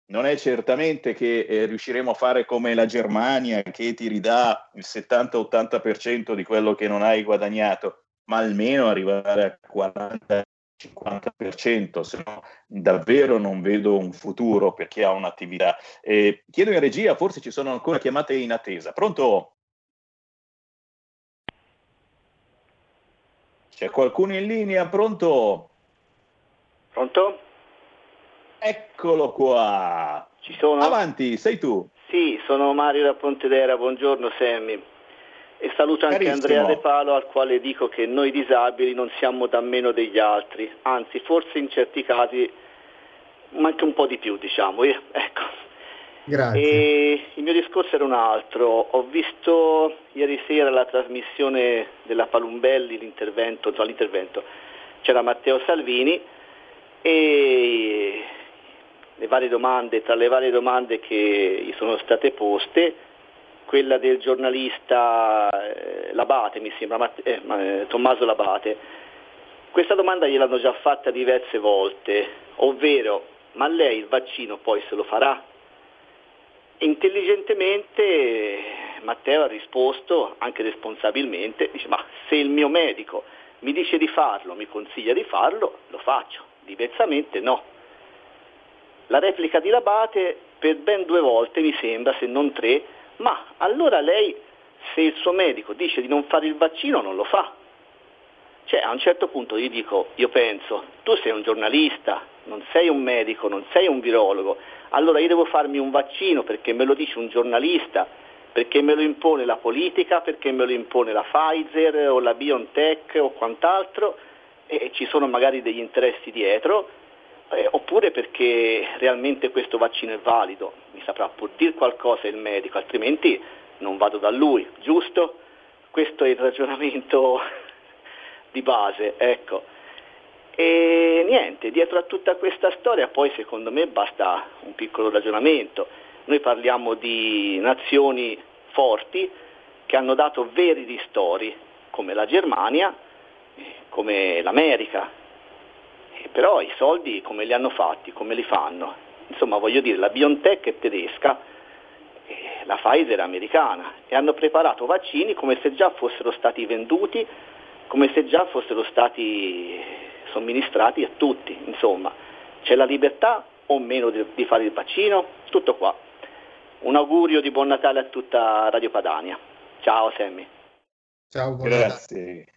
non è certamente che eh, riusciremo a fare come la Germania che ti ridà il 70-80% di quello che non hai guadagnato, ma almeno arrivare a 40 50%, se no davvero non vedo un futuro per chi ha un'attività. Eh, chiedo in regia, forse ci sono ancora chiamate in attesa. Pronto? C'è qualcuno in linea? Pronto? Pronto? Eccolo qua. Ci sono? Avanti, sei tu. Sì, sono Mario da Pontedera, buongiorno Sammy. E saluto anche Carissimo. Andrea De Palo al quale dico che noi disabili non siamo da meno degli altri, anzi forse in certi casi ma anche un po' di più diciamo. Eh, Ecco. Grazie. E il mio discorso era un altro. Ho visto ieri sera la trasmissione della Palumbelli, l'intervento, insomma, l'intervento. c'era Matteo Salvini e le varie domande, tra le varie domande che gli sono state poste, quella del giornalista eh, Labate, mi sembra, Matt- eh, eh, Tommaso Labate. Questa domanda gliel'hanno già fatta diverse volte, ovvero, ma lei il vaccino poi se lo farà? Intelligentemente Matteo ha risposto, anche responsabilmente, dice ma se il mio medico mi dice di farlo, mi consiglia di farlo, lo faccio, diversamente no. La replica di Labate per ben due volte mi sembra, se non tre, ma allora lei se il suo medico dice di non fare il vaccino non lo fa. Cioè a un certo punto io dico, io penso, tu sei un giornalista, non sei un medico, non sei un virologo, allora io devo farmi un vaccino perché me lo dice un giornalista, perché me lo impone la politica, perché me lo impone la Pfizer o la BioNTech o quant'altro e ci sono magari degli interessi dietro, eh, oppure perché realmente questo vaccino è valido, mi saprà pur dire qualcosa il medico, altrimenti non vado da lui, giusto? Questo è il ragionamento [LAUGHS] di base, ecco. E niente, dietro a tutta questa storia poi secondo me basta un piccolo ragionamento. Noi parliamo di nazioni forti che hanno dato veri ristori, come la Germania, come l'America. E però i soldi come li hanno fatti, come li fanno? Insomma, voglio dire, la BioNTech è tedesca, e la Pfizer è americana e hanno preparato vaccini come se già fossero stati venduti, come se già fossero stati somministrati a tutti, insomma, c'è la libertà o meno di, di fare il vaccino? Tutto qua. Un augurio di buon Natale a tutta Radio Padania. Ciao Sammy. Ciao, Grazie.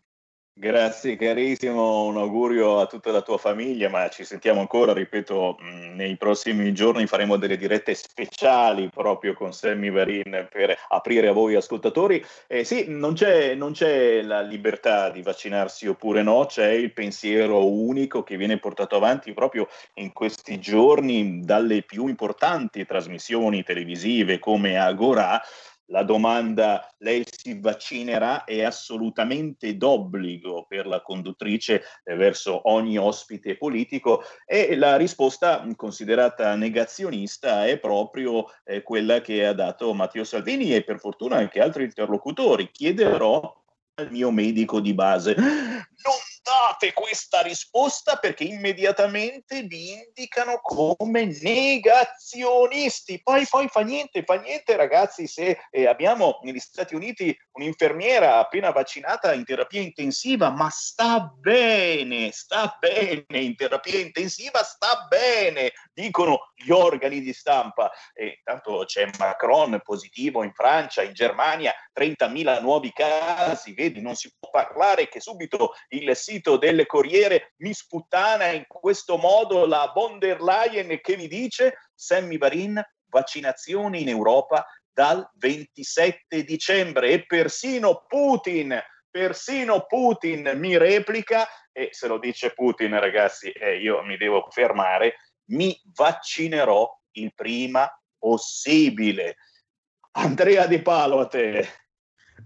Grazie carissimo, un augurio a tutta la tua famiglia, ma ci sentiamo ancora, ripeto, mh, nei prossimi giorni faremo delle dirette speciali proprio con Sammy Varin per aprire a voi ascoltatori. Eh, sì, non c'è, non c'è la libertà di vaccinarsi oppure no, c'è il pensiero unico che viene portato avanti proprio in questi giorni dalle più importanti trasmissioni televisive come Agora la domanda lei si vaccinerà è assolutamente d'obbligo per la conduttrice eh, verso ogni ospite politico e la risposta considerata negazionista è proprio eh, quella che ha dato Matteo Salvini e per fortuna anche altri interlocutori. Chiederò al mio medico di base. [GASPS] Non date questa risposta perché immediatamente vi indicano come negazionisti. Poi, poi fa niente, fa niente ragazzi se eh, abbiamo negli Stati Uniti un'infermiera appena vaccinata in terapia intensiva, ma sta bene, sta bene in terapia intensiva, sta bene, dicono gli organi di stampa. E intanto c'è Macron positivo in Francia, in Germania, 30.000 nuovi casi, vedi, non si può parlare che subito il sito del Corriere mi sputtana in questo modo la von der Leyen che vi dice Sammy Varin, vaccinazioni in Europa dal 27 dicembre e persino Putin, persino Putin mi replica e se lo dice Putin ragazzi eh, io mi devo fermare, mi vaccinerò il prima possibile. Andrea Di Palo a te.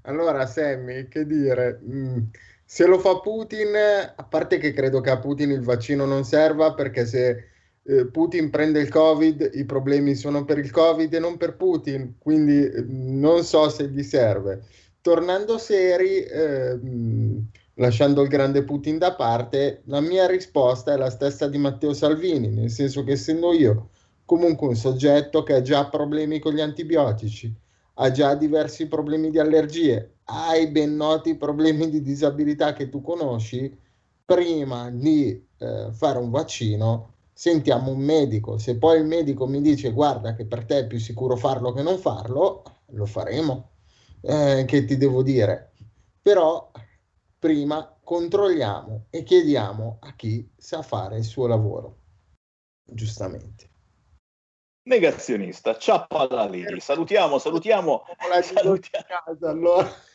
Allora, Sammy, che dire? Mm, se lo fa Putin, a parte che credo che a Putin il vaccino non serva, perché se eh, Putin prende il Covid, i problemi sono per il Covid e non per Putin, quindi eh, non so se gli serve. Tornando seri, eh, lasciando il grande Putin da parte, la mia risposta è la stessa di Matteo Salvini, nel senso che essendo io comunque un soggetto che ha già problemi con gli antibiotici, ha già diversi problemi di allergie, ha i ben noti problemi di disabilità che tu conosci, prima di eh, fare un vaccino sentiamo un medico. Se poi il medico mi dice guarda che per te è più sicuro farlo che non farlo, lo faremo. Eh, che ti devo dire? Però prima controlliamo e chiediamo a chi sa fare il suo lavoro. Giustamente. Negazionista, ciappa lì. Salutiamo, salutiamo. salutiamo. Casa, allora.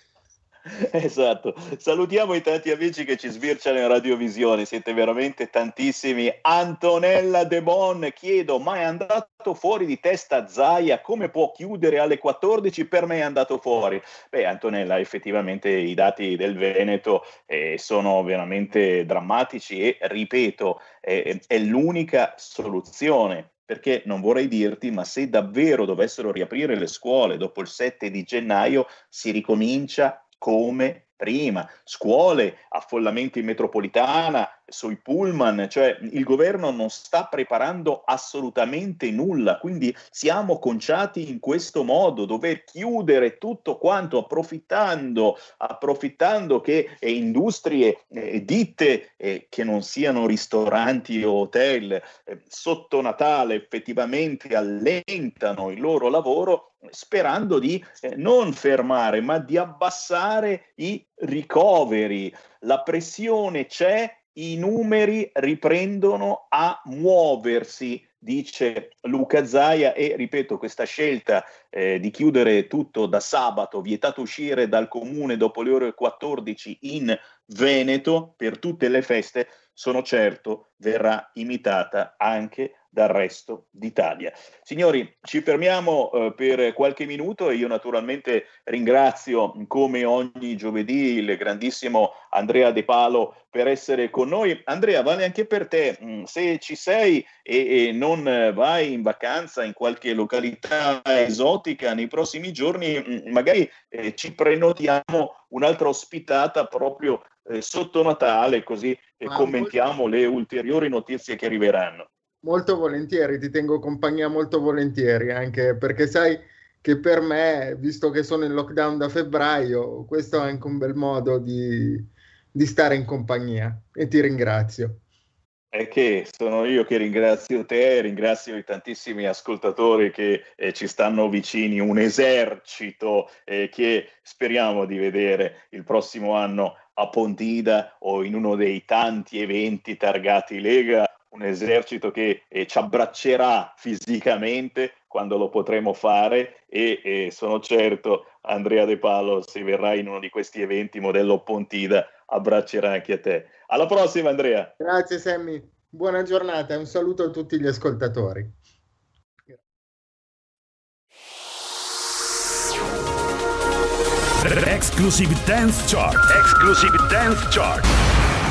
[LAUGHS] Esatto, salutiamo i tanti amici che ci sbirciano in radiovisione, siete veramente tantissimi. Antonella De Bon, chiedo, ma è andato fuori di testa Zaia? Come può chiudere alle 14? Per me è andato fuori. Beh, Antonella, effettivamente i dati del Veneto eh, sono veramente drammatici e, ripeto, eh, è l'unica soluzione perché non vorrei dirti, ma se davvero dovessero riaprire le scuole dopo il 7 di gennaio, si ricomincia come prima, scuole, affollamenti in metropolitana, sui pullman, cioè il governo non sta preparando assolutamente nulla, quindi siamo conciati in questo modo, dover chiudere tutto quanto approfittando, approfittando che eh, industrie, eh, ditte eh, che non siano ristoranti o hotel, eh, sotto Natale effettivamente allentano il loro lavoro sperando di eh, non fermare, ma di abbassare i ricoveri. La pressione c'è, i numeri riprendono a muoversi, dice Luca Zaia e ripeto questa scelta eh, di chiudere tutto da sabato, vietato uscire dal comune dopo le ore 14 in Veneto per tutte le feste, sono certo verrà imitata anche dal resto d'Italia. Signori, ci fermiamo eh, per qualche minuto e io naturalmente ringrazio come ogni giovedì il grandissimo Andrea De Palo per essere con noi. Andrea, vale anche per te, mm, se ci sei e, e non vai in vacanza in qualche località esotica nei prossimi giorni, mm, magari eh, ci prenotiamo un'altra ospitata proprio eh, sotto Natale, così eh, commentiamo le ulteriori notizie che arriveranno. Molto volentieri, ti tengo compagnia molto volentieri, anche perché sai che per me, visto che sono in lockdown da febbraio, questo è anche un bel modo di, di stare in compagnia e ti ringrazio. È che sono io che ringrazio te, ringrazio i tantissimi ascoltatori che eh, ci stanno vicini, un esercito eh, che speriamo di vedere il prossimo anno a Pontida o in uno dei tanti eventi targati Lega un esercito che eh, ci abbraccerà fisicamente quando lo potremo fare e, e, sono certo Andrea De Palo se verrà in uno di questi eventi modello Pontida abbraccerà anche a te. Alla prossima Andrea. Grazie Sammy, buona giornata e un saluto a tutti gli ascoltatori. Exclusive Dance Chart. Exclusive Dance Chart.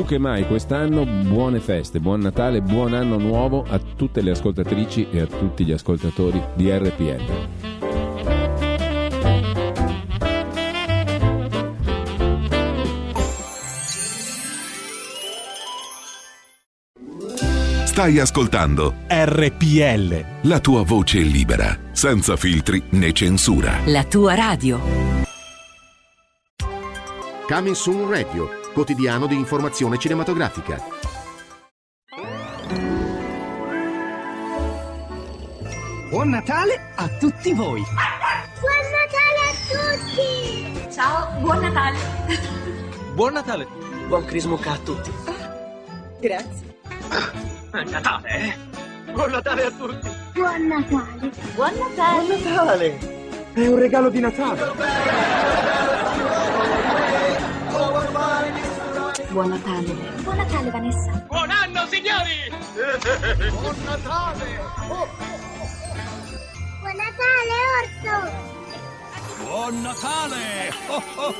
Più che mai quest'anno buone feste, buon Natale, buon anno nuovo a tutte le ascoltatrici e a tutti gli ascoltatori di RPL. Stai ascoltando RPL. la tua voce libera, senza filtri né censura. La tua radio. Coming Soon Radio, quotidiano di informazione cinematografica. Buon Natale a tutti voi! Buon Natale a tutti! Ciao, buon Natale. Buon Natale! Buon Crismucca a tutti! Grazie. Natale, eh? Buon Natale a tutti! Buon Natale. Buon Natale. Buon Natale! È un regalo di Natale! Buon Natale. Buon Natale, Vanessa. Buon anno, signori! Buon Natale! Buon Natale, Orso. Buon Natale! Oh, oh,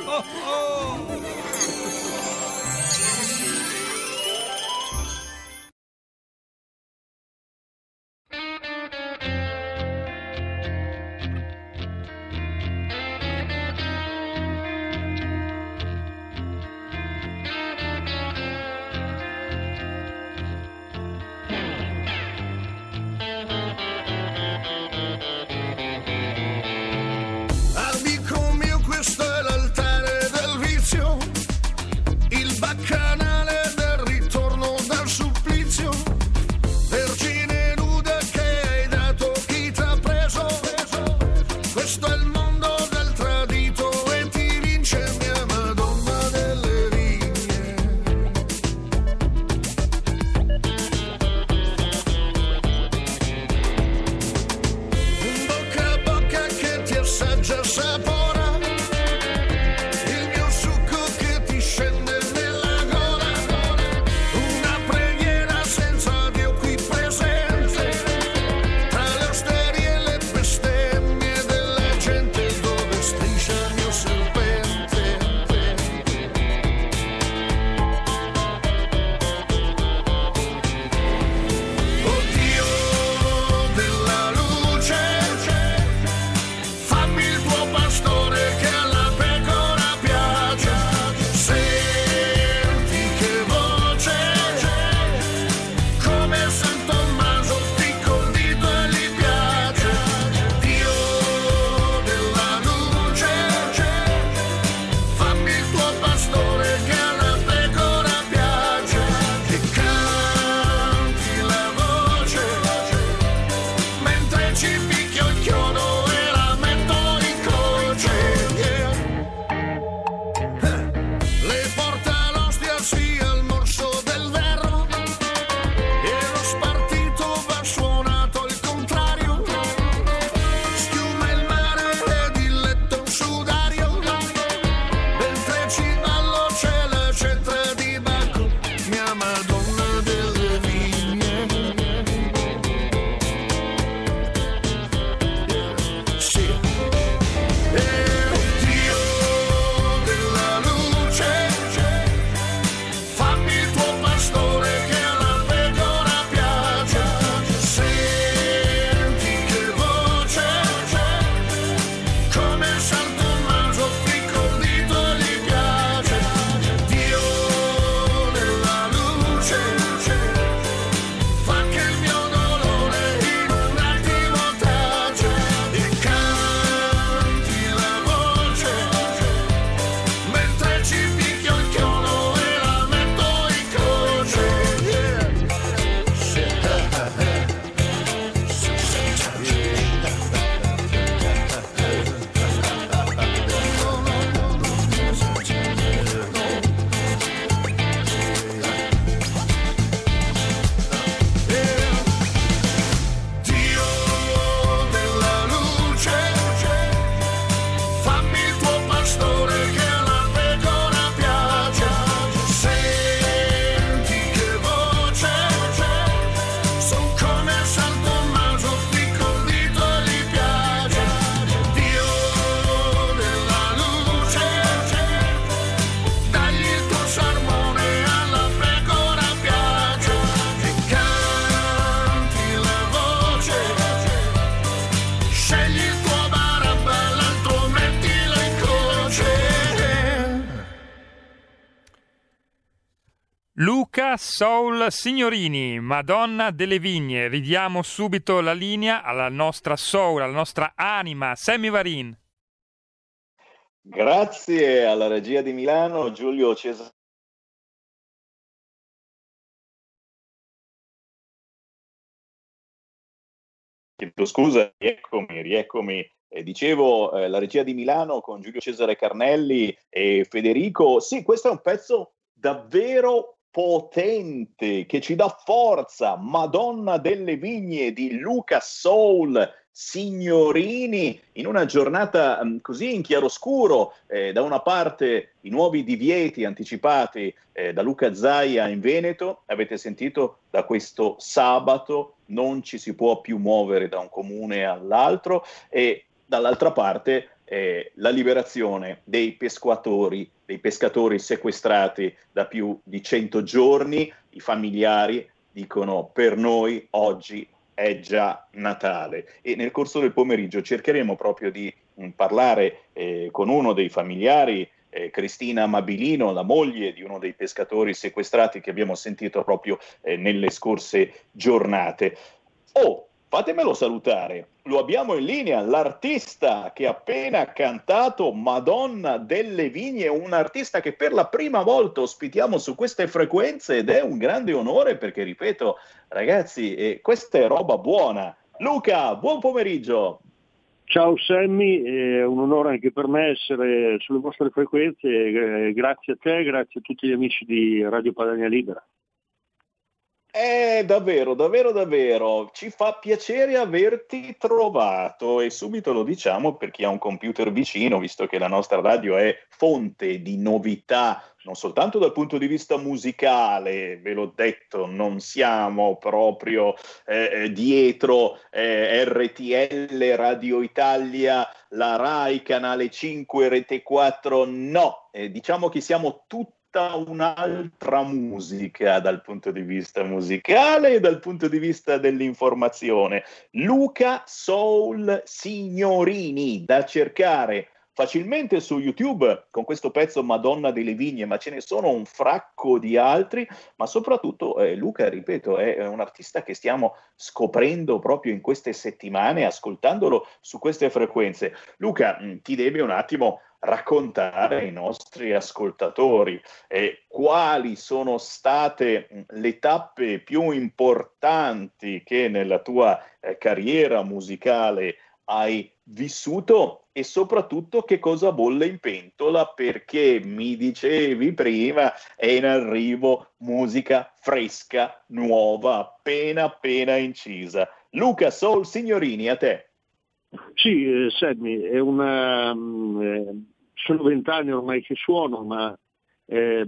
Soul Signorini, Madonna delle Vigne. Ridiamo subito la linea alla nostra soul, alla nostra anima, Sammy Varin. Grazie alla regia di Milano, Giulio Cesare. Chiedo scusa, rieccomi, rieccomi. Eh, dicevo, eh, la regia di Milano con Giulio Cesare Carnelli e Federico. Sì, questo è un pezzo davvero potente che ci dà forza. Madonna delle Vigne di Luca Soul signorini in una giornata mh, così in chiaroscuro, eh, da una parte i nuovi divieti anticipati eh, da Luca Zaia in Veneto, avete sentito da questo sabato non ci si può più muovere da un comune all'altro e dall'altra parte eh, la liberazione dei pescatori, dei pescatori sequestrati da più di 100 giorni, i familiari dicono per noi oggi è già Natale. E nel corso del pomeriggio cercheremo proprio di mh, parlare eh, con uno dei familiari eh, Cristina Mabilino, la moglie di uno dei pescatori sequestrati che abbiamo sentito proprio eh, nelle scorse giornate. Oh, fatemelo salutare, lo abbiamo in linea, l'artista che ha appena cantato Madonna delle Vigne, un artista che per la prima volta ospitiamo su queste frequenze ed è un grande onore perché, ripeto, ragazzi, eh, questa è roba buona. Luca, buon pomeriggio. Ciao Sammy, è un onore anche per me essere sulle vostre frequenze, eh, grazie a te, grazie a tutti gli amici di Radio Padania Libera. Eh, davvero, davvero, davvero. Ci fa piacere averti trovato e subito lo diciamo per chi ha un computer vicino, visto che la nostra radio è fonte di novità, non soltanto dal punto di vista musicale, ve l'ho detto, non siamo proprio eh, dietro eh, RTL, Radio Italia, la RAI, Canale 5, Rete 4, no, eh, diciamo che siamo tutti tutta un'altra musica dal punto di vista musicale e dal punto di vista dell'informazione. Luca Soul Signorini, da cercare facilmente su YouTube con questo pezzo Madonna delle Vigne, ma ce ne sono un fracco di altri, ma soprattutto eh, Luca, ripeto, è un artista che stiamo scoprendo proprio in queste settimane, ascoltandolo su queste frequenze. Luca, mh, ti devi un attimo raccontare ai nostri ascoltatori eh, quali sono state le tappe più importanti che nella tua eh, carriera musicale hai vissuto e soprattutto che cosa bolle in pentola perché mi dicevi prima è in arrivo musica fresca, nuova, appena appena incisa. Luca Soul Signorini, a te. Sì, eh, Sammy, è una, eh, sono vent'anni ormai che suono, ma eh,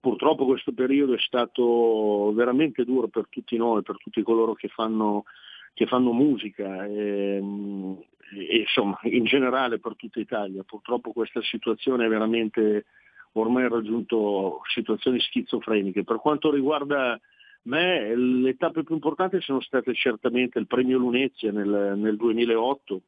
purtroppo questo periodo è stato veramente duro per tutti noi, per tutti coloro che fanno, che fanno musica e, e, insomma in generale per tutta Italia. Purtroppo questa situazione è veramente ormai raggiunto situazioni schizofreniche. Per quanto riguarda me, le tappe più importanti sono state certamente il premio Lunezia nel, nel 2008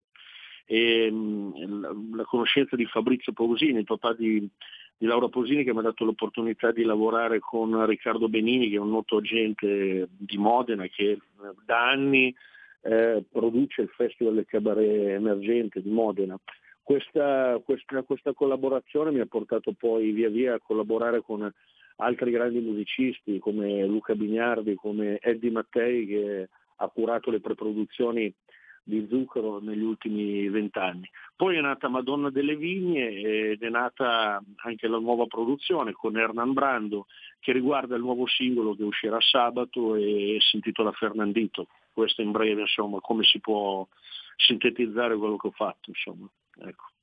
e mh, la conoscenza di Fabrizio Pausini, il papà di, di Laura Posini che mi ha dato l'opportunità di lavorare con Riccardo Benini che è un noto agente di Modena che da anni eh, produce il Festival del Cabaret Emergente di Modena. Questa, questa, questa, collaborazione mi ha portato poi via via a collaborare con altri grandi musicisti come Luca Bignardi, come Eddie Mattei che ha curato le preproduzioni di zucchero negli ultimi vent'anni. Poi è nata Madonna delle Vigne ed è nata anche la nuova produzione con Hernan Brando che riguarda il nuovo singolo che uscirà sabato e si intitola Fernandito. Questo in breve insomma come si può sintetizzare quello che ho fatto. Insomma. Ecco.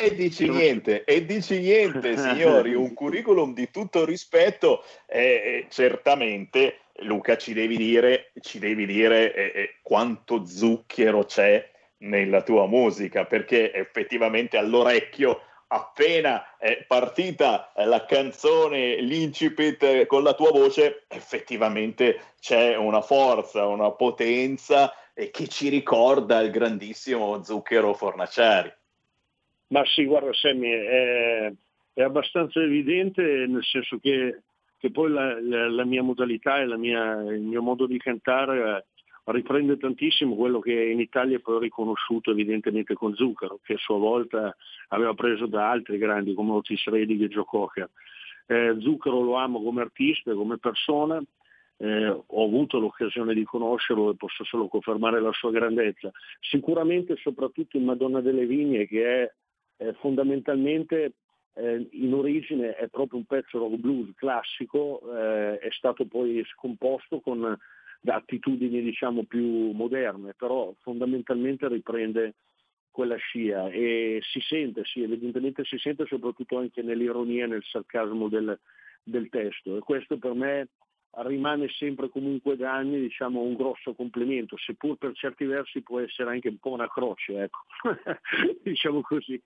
E dici niente, e dici niente, [LAUGHS] signori, un curriculum di tutto rispetto, eh, certamente Luca ci devi dire, ci devi dire eh, eh, quanto zucchero c'è nella tua musica, perché effettivamente all'orecchio appena è partita la canzone, l'incipit con la tua voce, effettivamente c'è una forza, una potenza eh, che ci ricorda il grandissimo Zucchero Fornaciari. Ma sì, guarda Sammy, è, è abbastanza evidente nel senso che che poi la, la, la mia modalità e mia, il mio modo di cantare eh, riprende tantissimo quello che in Italia poi ho riconosciuto evidentemente con Zucchero, che a sua volta aveva preso da altri grandi come Otis Redding e Joe Cocker. Eh, Zucchero lo amo come artista, come persona, eh, ho avuto l'occasione di conoscerlo e posso solo confermare la sua grandezza. Sicuramente soprattutto in Madonna delle Vigne che è eh, fondamentalmente eh, in origine è proprio un pezzo rock blues classico, eh, è stato poi scomposto con attitudini diciamo più moderne, però fondamentalmente riprende quella scia e si sente, sì, evidentemente si sente soprattutto anche nell'ironia e nel sarcasmo del, del testo. E questo per me rimane sempre comunque da anni diciamo, un grosso complimento, seppur per certi versi può essere anche un po' una croce, ecco. [LAUGHS] diciamo così.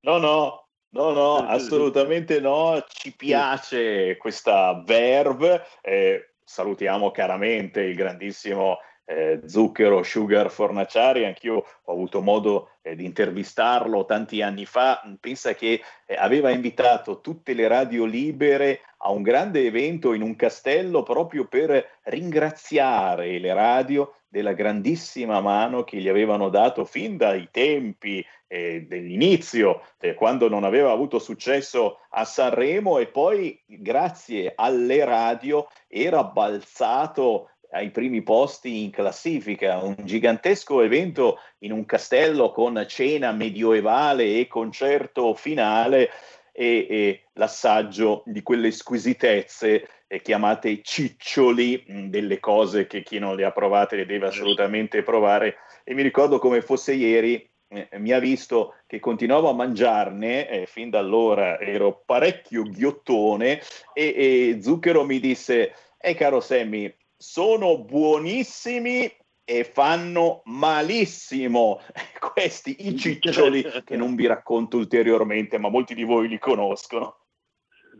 No, no, no, no, assolutamente no, ci piace questa verve, eh, salutiamo caramente il grandissimo eh, Zucchero Sugar Fornaciari, anch'io ho avuto modo eh, di intervistarlo tanti anni fa, pensa che eh, aveva invitato tutte le radio libere a un grande evento in un castello proprio per ringraziare le radio della grandissima mano che gli avevano dato fin dai tempi eh, dell'inizio, eh, quando non aveva avuto successo a Sanremo. E poi grazie alle radio era balzato ai primi posti in classifica, un gigantesco evento in un castello con cena medioevale e concerto finale e, e l'assaggio di quelle squisitezze eh, chiamate ciccioli, mh, mm, delle cose che chi non le ha provate le deve assolutamente provare. E mi ricordo come fosse ieri, eh, mi ha visto che continuavo a mangiarne, eh, fin da allora ero parecchio ghiottone e, e Zucchero mi disse, eh caro Sammy, sono buonissimi e fanno malissimo [LAUGHS] questi i ciccioli che non vi racconto ulteriormente, ma molti di voi li conoscono.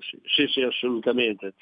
Sì, sì, sì assolutamente.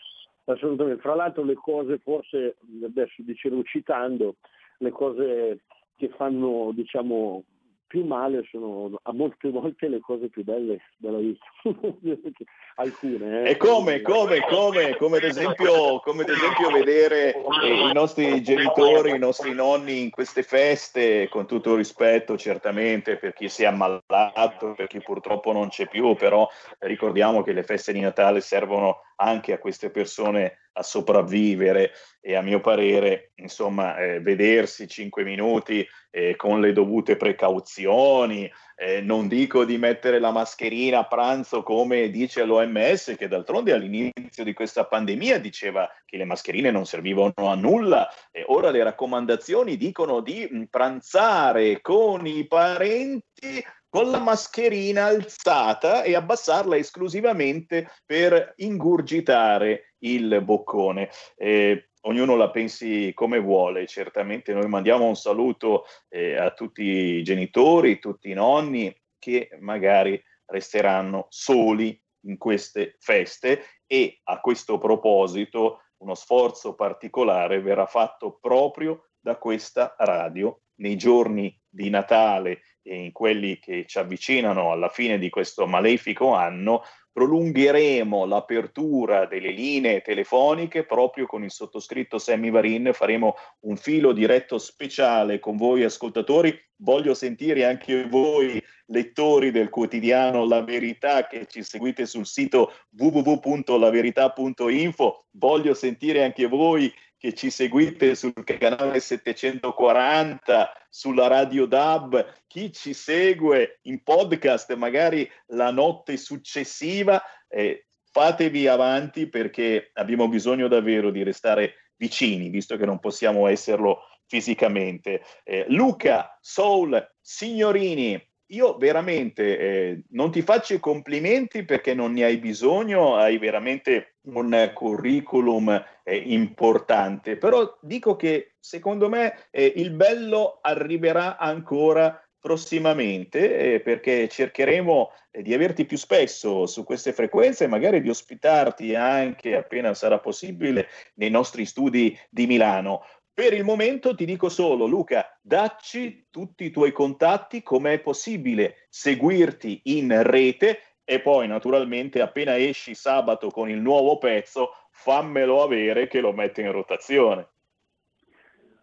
assolutamente. Fra l'altro le cose, forse adesso dicevo citando, le cose che fanno diciamo più male sono a molte volte le cose più belle della vita. [LAUGHS] Alcune. Eh. E come, come, come, come ad esempio, come ad esempio vedere eh, i nostri genitori, i nostri nonni in queste feste, con tutto rispetto certamente per chi si è ammalato, per chi purtroppo non c'è più, però ricordiamo che le feste di Natale servono anche a queste persone a sopravvivere e a mio parere, insomma, eh, vedersi cinque minuti eh, con le dovute precauzioni, eh, non dico di mettere la mascherina a pranzo come dice l'OMS, che d'altronde all'inizio di questa pandemia diceva che le mascherine non servivano a nulla, e ora le raccomandazioni dicono di mm, pranzare con i parenti con la mascherina alzata e abbassarla esclusivamente per ingurgitare il boccone. Eh, ognuno la pensi come vuole, certamente noi mandiamo un saluto eh, a tutti i genitori, tutti i nonni che magari resteranno soli in queste feste e a questo proposito uno sforzo particolare verrà fatto proprio da questa radio nei giorni di Natale in quelli che ci avvicinano alla fine di questo malefico anno, prolungheremo l'apertura delle linee telefoniche proprio con il sottoscritto Sammy Varin, faremo un filo diretto speciale con voi ascoltatori. Voglio sentire anche voi lettori del quotidiano La Verità che ci seguite sul sito www.laverità.info. Voglio sentire anche voi che ci seguite sul canale 740, sulla radio DAB, chi ci segue in podcast magari la notte successiva, eh, fatevi avanti perché abbiamo bisogno davvero di restare vicini, visto che non possiamo esserlo fisicamente. Eh, Luca, Soul, Signorini, io veramente eh, non ti faccio i complimenti perché non ne hai bisogno, hai veramente un curriculum eh, importante, però dico che secondo me eh, il bello arriverà ancora prossimamente eh, perché cercheremo eh, di averti più spesso su queste frequenze e magari di ospitarti anche appena sarà possibile nei nostri studi di Milano. Per il momento ti dico solo, Luca, dacci tutti i tuoi contatti, com'è possibile seguirti in rete e poi naturalmente appena esci sabato con il nuovo pezzo fammelo avere che lo metto in rotazione.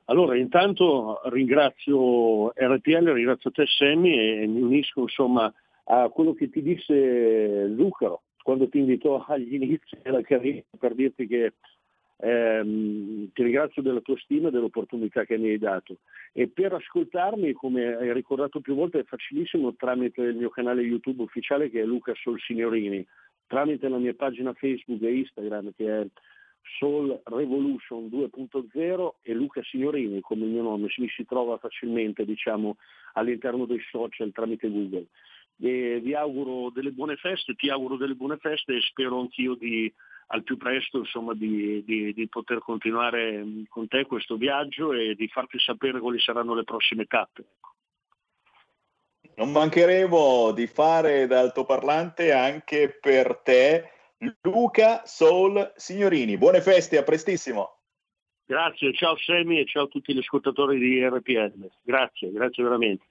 Allora, intanto ringrazio RTL, ringrazio te Sammy e mi unisco insomma a quello che ti disse Zucchero quando ti invitò agli inizi della carriera per dirti che ehm, ti ringrazio della tua stima e dell'opportunità che mi hai dato. E per ascoltarmi, come hai ricordato più volte, è facilissimo tramite il mio canale YouTube ufficiale che è Luca Sol Signorini, tramite la mia pagina Facebook e Instagram che è Soul Revolution 2.0 e Luca Signorini come il mio nome, si, si trova facilmente diciamo, all'interno dei social tramite Google. E vi auguro delle buone feste, ti auguro delle buone feste e spero anch'io di, al più presto insomma, di, di, di, poter continuare con te questo viaggio e di farti sapere quali saranno le prossime tappe. Non mancheremo di fare da altoparlante anche per te Luca Soul Signorini. Buone feste, a prestissimo. Grazie, ciao Semi e ciao a tutti gli ascoltatori di RPL. Grazie, grazie veramente.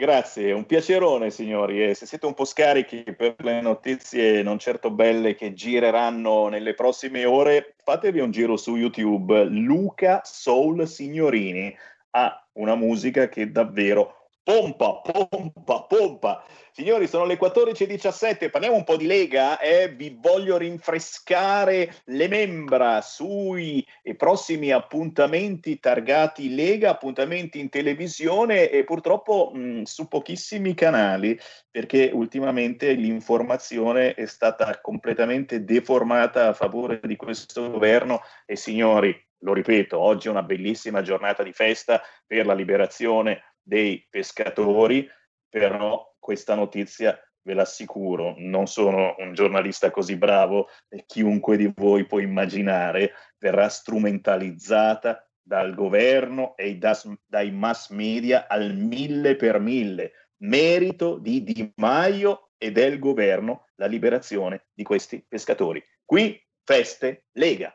Grazie, un piacerone signori e se siete un po' scarichi per le notizie non certo belle che gireranno nelle prossime ore, fatevi un giro su YouTube. Luca Soul Signorini ha una musica che davvero pompa, pompa, pompa. Signori, sono le 14.17, parliamo un po' di Lega e eh? vi voglio rinfrescare le membra sui prossimi appuntamenti targati Lega, appuntamenti in televisione e purtroppo mh, su pochissimi canali, perché ultimamente l'informazione è stata completamente deformata a favore di questo governo e signori, lo ripeto, oggi è una bellissima giornata di festa per la liberazione dei pescatori, però questa notizia ve l'assicuro, non sono un giornalista così bravo e chiunque di voi può immaginare verrà strumentalizzata dal governo e dai mass media al mille per mille. Merito di Di Maio e del governo la liberazione di questi pescatori. Qui feste Lega.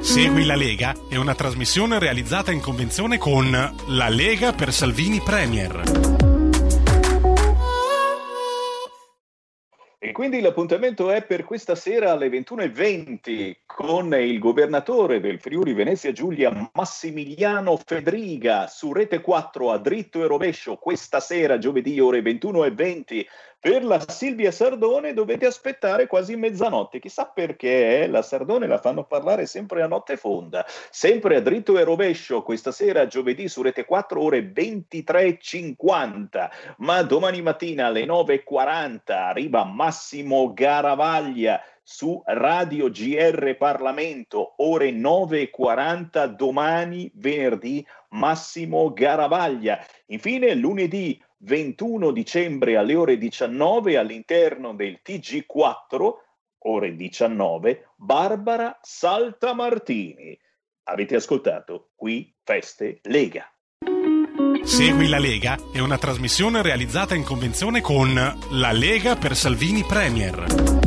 Segui la Lega è una trasmissione realizzata in convenzione con La Lega per Salvini Premier. E quindi l'appuntamento è per questa sera alle 21.20 con il governatore del Friuli Venezia Giulia Massimiliano Fedriga su Rete 4 a dritto e rovescio questa sera giovedì ore 21.20 per la Silvia Sardone dovete aspettare quasi mezzanotte. Chissà perché eh? la Sardone la fanno parlare sempre a notte fonda. Sempre a dritto e rovescio questa sera, giovedì su Rete 4, ore 23.50. Ma domani mattina alle 9.40 arriva Massimo Garavaglia su Radio GR Parlamento, ore 9.40 domani, venerdì, Massimo Garavaglia. Infine, lunedì 21 dicembre alle ore 19 all'interno del TG4, ore 19, Barbara Saltamartini. Avete ascoltato qui Feste Lega. Segui la Lega è una trasmissione realizzata in convenzione con La Lega per Salvini Premier.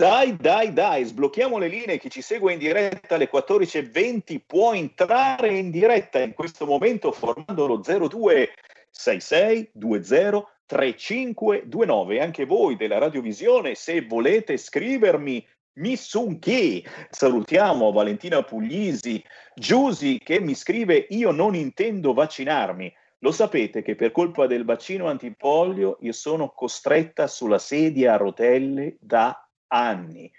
Dai, dai, dai, sblocchiamo le linee. Chi ci segue in diretta alle 14.20 può entrare in diretta in questo momento formando lo 0266 20 3529. Anche voi della radiovisione, se volete scrivermi Missunchi. Salutiamo Valentina Puglisi, Giusi che mi scrive io non intendo vaccinarmi. Lo sapete che per colpa del vaccino antipolio io sono costretta sulla sedia a rotelle da anni.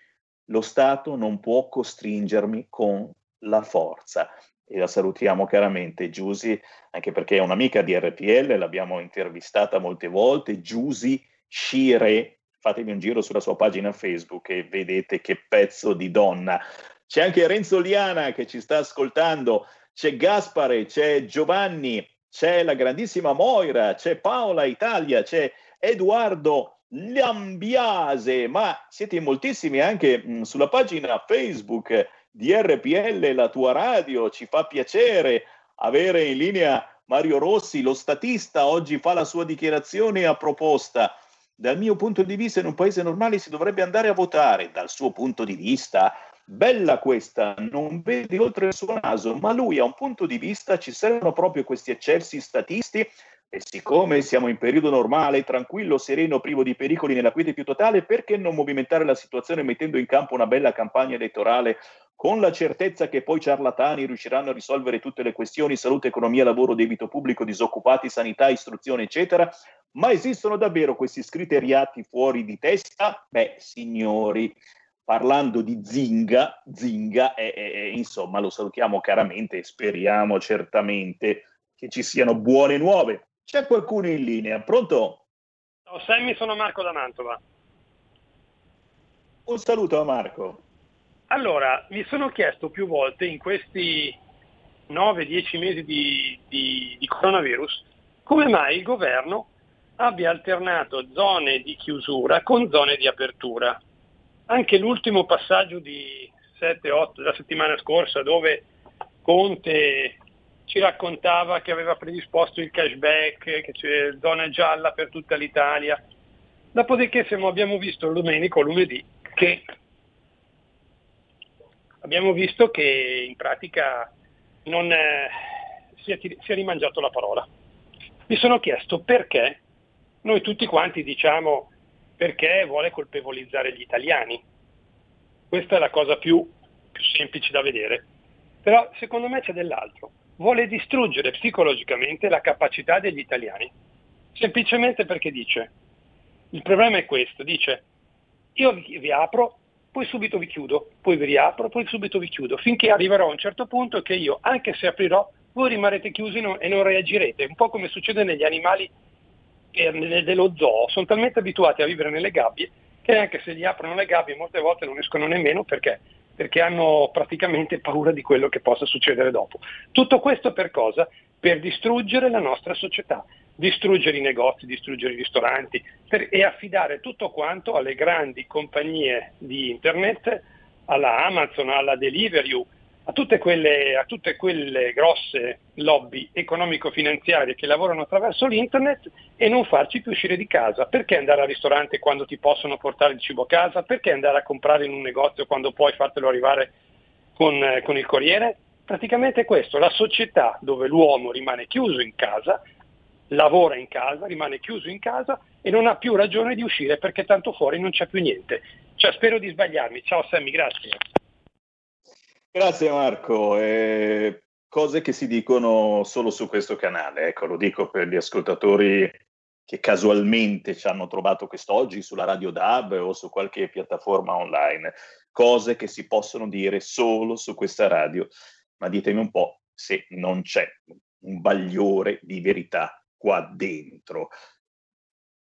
Lo Stato non può costringermi con la forza. E la salutiamo caramente, Giusy, anche perché è un'amica di RPL, l'abbiamo intervistata molte volte. Giusy Scire, fatemi un giro sulla sua pagina Facebook e vedete che pezzo di donna. C'è anche Renzo Liana che ci sta ascoltando, c'è Gaspare, c'è Giovanni, c'è la grandissima Moira, c'è Paola Italia, c'è Edoardo Lambiase, ma siete in moltissimi anche mh, sulla pagina Facebook di RPL, la tua radio, ci fa piacere avere in linea Mario Rossi, lo statista, oggi fa la sua dichiarazione a proposta. Dal mio punto di vista, in un paese normale si dovrebbe andare a votare. Dal suo punto di vista, bella questa, non vedi oltre il suo naso, ma lui ha un punto di vista, ci servono proprio questi eccelsi statisti E siccome siamo in periodo normale, tranquillo, sereno, privo di pericoli nella quiete più totale, perché non movimentare la situazione mettendo in campo una bella campagna elettorale con la certezza che poi ciarlatani riusciranno a risolvere tutte le questioni salute, economia, lavoro, debito pubblico, disoccupati, sanità, istruzione, eccetera? Ma esistono davvero questi scriteriati fuori di testa? Beh, signori, parlando di Zinga, Zinga, è, è, è, insomma, lo salutiamo caramente e speriamo certamente che ci siano buone nuove. C'è qualcuno in linea? Pronto? Ciao Sammy, sono Marco da Mantova. Un saluto a Marco. Allora, mi sono chiesto più volte in questi 9-10 mesi di, di, di coronavirus come mai il governo abbia alternato zone di chiusura con zone di apertura. Anche l'ultimo passaggio di 7-8 della settimana scorsa dove Conte ci raccontava che aveva predisposto il cashback, che c'è zona gialla per tutta l'Italia. Dopodiché abbiamo visto domenica o lunedì che abbiamo visto che in pratica non eh, si, è, si è rimangiato la parola. Mi sono chiesto perché noi tutti quanti diciamo perché vuole colpevolizzare gli italiani. Questa è la cosa più, più semplice da vedere. Però secondo me c'è dell'altro. Vuole distruggere psicologicamente la capacità degli italiani. Semplicemente perché dice, il problema è questo, dice, io vi, vi apro poi subito vi chiudo, poi vi riapro, poi subito vi chiudo, finché arriverò a un certo punto che io, anche se aprirò, voi rimarrete chiusi e non reagirete, un po' come succede negli animali dello zoo, sono talmente abituati a vivere nelle gabbie che anche se gli aprono le gabbie molte volte non escono nemmeno perché? Perché hanno praticamente paura di quello che possa succedere dopo. Tutto questo per cosa? Per distruggere la nostra società, distruggere i negozi, distruggere i ristoranti per, e affidare tutto quanto alle grandi compagnie di internet, alla Amazon, alla Deliveroo, a tutte quelle, a tutte quelle grosse lobby economico-finanziarie che lavorano attraverso l'internet e non farci più uscire di casa. Perché andare al ristorante quando ti possono portare il cibo a casa? Perché andare a comprare in un negozio quando puoi fartelo arrivare con, eh, con il corriere? Praticamente è questo, la società dove l'uomo rimane chiuso in casa lavora in casa, rimane chiuso in casa e non ha più ragione di uscire perché tanto fuori non c'è più niente. Cioè, spero di sbagliarmi. Ciao Sammy, grazie. Grazie Marco. Eh, cose che si dicono solo su questo canale, ecco, lo dico per gli ascoltatori che casualmente ci hanno trovato quest'oggi sulla Radio DAB o su qualche piattaforma online. Cose che si possono dire solo su questa radio. Ma ditemi un po' se non c'è un bagliore di verità qua dentro.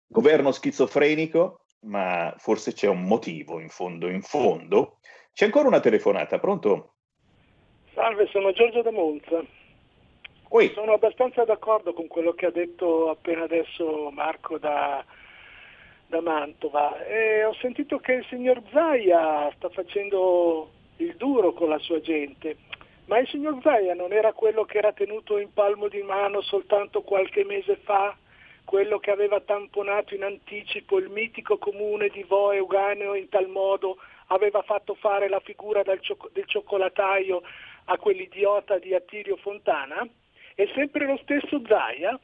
Governo schizofrenico, ma forse c'è un motivo in fondo, in fondo. C'è ancora una telefonata, pronto? Salve, sono Giorgio da Monza. Oui. Sono abbastanza d'accordo con quello che ha detto appena adesso Marco da, da Mantova. E ho sentito che il signor Zaia sta facendo il duro con la sua gente. Ma il signor Zaia non era quello che era tenuto in palmo di mano soltanto qualche mese fa? Quello che aveva tamponato in anticipo il mitico comune di Vo Euganeo in tal modo aveva fatto fare la figura del, cioc- del cioccolataio a quell'idiota di Attilio Fontana? È sempre lo stesso Zaia?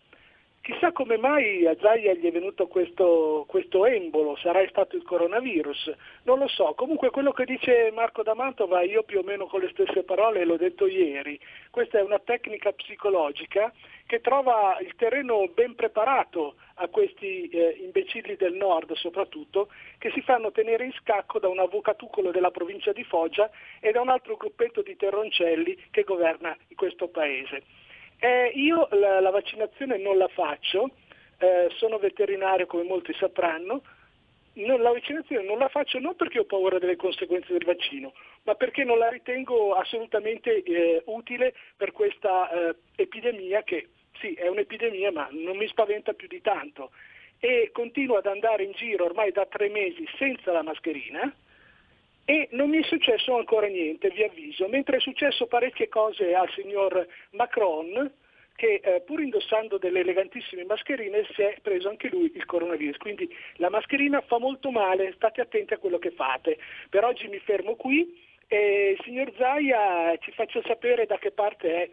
Chissà come mai a Zaia gli è venuto questo, questo, embolo, sarà stato il coronavirus, non lo so. Comunque quello che dice Marco da Mantova, io più o meno con le stesse parole l'ho detto ieri, questa è una tecnica psicologica che trova il terreno ben preparato a questi eh, imbecilli del nord soprattutto, che si fanno tenere in scacco da un avvocatucolo della provincia di Foggia e da un altro gruppetto di terroncelli che governa questo paese. Eh, io la, la, vaccinazione non la faccio, eh, sono veterinario come molti sapranno, non, la vaccinazione non la faccio non perché ho paura delle conseguenze del vaccino, ma perché non la ritengo assolutamente eh, utile per questa eh, epidemia che sì è un'epidemia ma non mi spaventa più di tanto e continuo ad andare in giro ormai da tre mesi senza la mascherina e non mi è successo ancora niente, vi avviso, mentre è successo parecchie cose al signor Macron che eh, pur indossando delle elegantissime mascherine si è preso anche lui il coronavirus. Quindi la mascherina fa molto male, state attenti a quello che fate. Per oggi mi fermo qui e signor Zaia ci faccia sapere da che parte è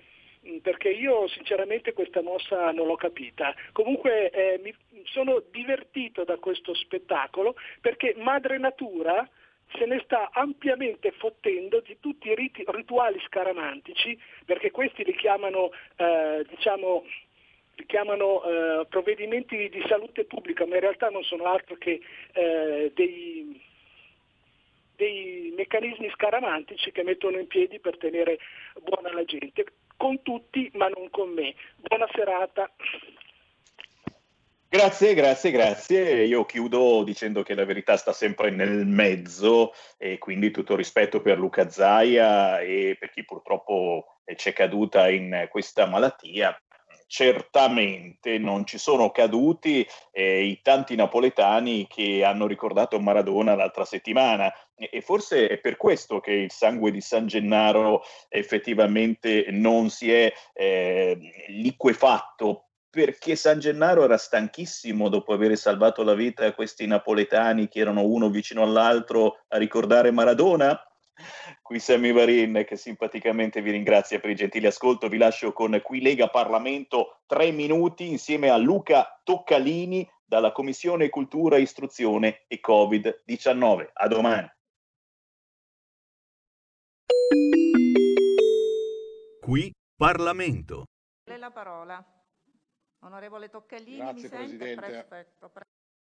perché io sinceramente questa mossa non l'ho capita. Comunque eh, mi sono divertito da questo spettacolo perché Madre Natura se ne sta ampiamente fottendo di tutti i riti- rituali scaramantici, perché questi li chiamano, eh, diciamo, li chiamano eh, provvedimenti di salute pubblica, ma in realtà non sono altro che eh, dei, dei meccanismi scaramantici che mettono in piedi per tenere buona la gente, con tutti ma non con me. Buona serata. Grazie, grazie, grazie. Io chiudo dicendo che la verità sta sempre nel mezzo e quindi tutto rispetto per Luca Zaia e per chi purtroppo c'è caduta in questa malattia. Certamente non ci sono caduti eh, i tanti napoletani che hanno ricordato Maradona l'altra settimana e, e forse è per questo che il sangue di San Gennaro effettivamente non si è eh, liquefatto perché San Gennaro era stanchissimo dopo aver salvato la vita a questi napoletani che erano uno vicino all'altro a ricordare Maradona? Qui Sammy Varin che simpaticamente vi ringrazia per il gentile ascolto, vi lascio con Qui Lega Parlamento tre minuti insieme a Luca Toccalini dalla Commissione Cultura, Istruzione e Covid-19. A domani. Qui Parlamento. La parola. Onorevole Toccalini, Grazie, mi sente? Presidente.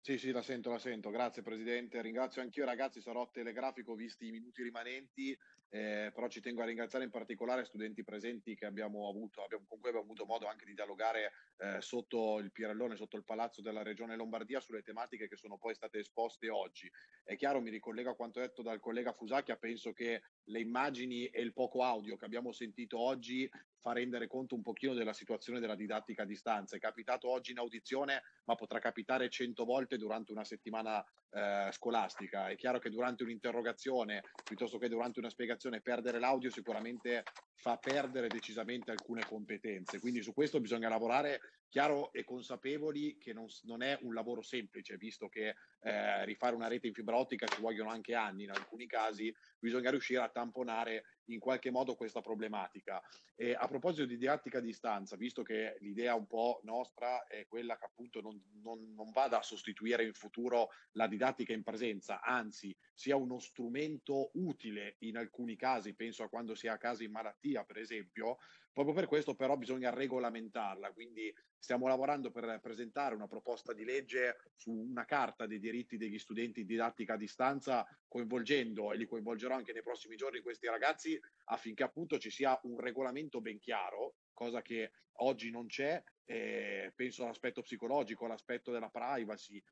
Sì, sì, la sento, la sento. Grazie Presidente. Ringrazio anch'io ragazzi, sarò telegrafico visti i minuti rimanenti, eh, però ci tengo a ringraziare in particolare studenti presenti che abbiamo avuto, abbiamo, con cui abbiamo avuto modo anche di dialogare eh, sotto il Pirellone, sotto il palazzo della Regione Lombardia sulle tematiche che sono poi state esposte oggi. È chiaro, mi ricollego a quanto detto dal collega Fusacchia, penso che le immagini e il poco audio che abbiamo sentito oggi fa rendere conto un pochino della situazione della didattica a distanza. È capitato oggi in audizione, ma potrà capitare cento volte durante una settimana eh, scolastica. È chiaro che durante un'interrogazione, piuttosto che durante una spiegazione, perdere l'audio sicuramente fa perdere decisamente alcune competenze. Quindi su questo bisogna lavorare chiaro e consapevoli che non, non è un lavoro semplice, visto che eh, rifare una rete in fibra ottica ci vogliono anche anni, in alcuni casi bisogna riuscire a tamponare in qualche modo questa problematica. E a proposito di didattica a distanza, visto che l'idea un po' nostra è quella che appunto non, non, non vada a sostituire in futuro la didattica in presenza, anzi sia uno strumento utile in alcuni casi, penso a quando si è a casa in malattia per esempio, proprio per questo però bisogna regolamentarla, quindi stiamo lavorando per presentare una proposta di legge su una carta dei diritti degli studenti di didattica a distanza, coinvolgendo, e li coinvolgerò anche nei prossimi giorni, questi ragazzi affinché appunto ci sia un regolamento ben chiaro, cosa che oggi non c'è, eh, penso all'aspetto psicologico, all'aspetto della privacy, eh,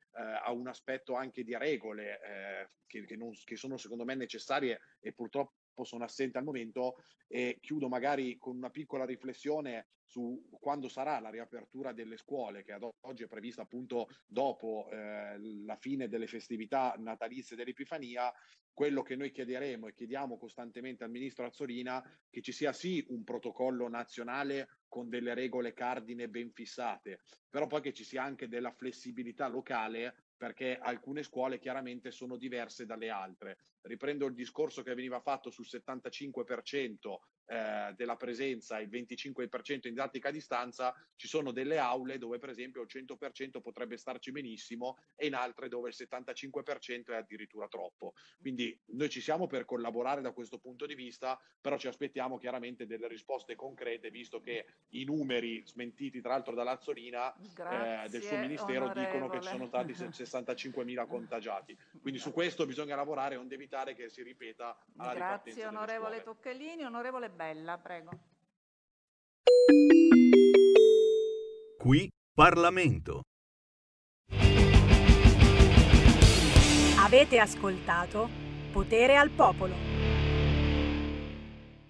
a un aspetto anche di regole eh, che, che, non, che sono secondo me necessarie e purtroppo sono assenti al momento. E chiudo magari con una piccola riflessione su quando sarà la riapertura delle scuole che ad oggi è prevista appunto dopo eh, la fine delle festività natalizie dell'Epifania quello che noi chiederemo e chiediamo costantemente al ministro Azzolina che ci sia sì un protocollo nazionale con delle regole cardine ben fissate, però poi che ci sia anche della flessibilità locale perché alcune scuole chiaramente sono diverse dalle altre. Riprendo il discorso che veniva fatto sul 75% eh, della presenza il 25% in didattica a distanza, ci sono delle aule dove per esempio il 100% potrebbe starci benissimo e in altre dove il 75% è addirittura troppo. Quindi noi ci siamo per collaborare da questo punto di vista, però ci aspettiamo chiaramente delle risposte concrete, visto che i numeri smentiti tra l'altro da Lazzolina eh, del suo ministero onorevole. dicono che ci sono stati 65.000 [LAUGHS] contagiati. Quindi su questo bisogna lavorare onde evitare che si ripeta alla Grazie onorevole. Toccalini, onorevole Bella, prego. Qui Parlamento. Avete ascoltato Potere al Popolo.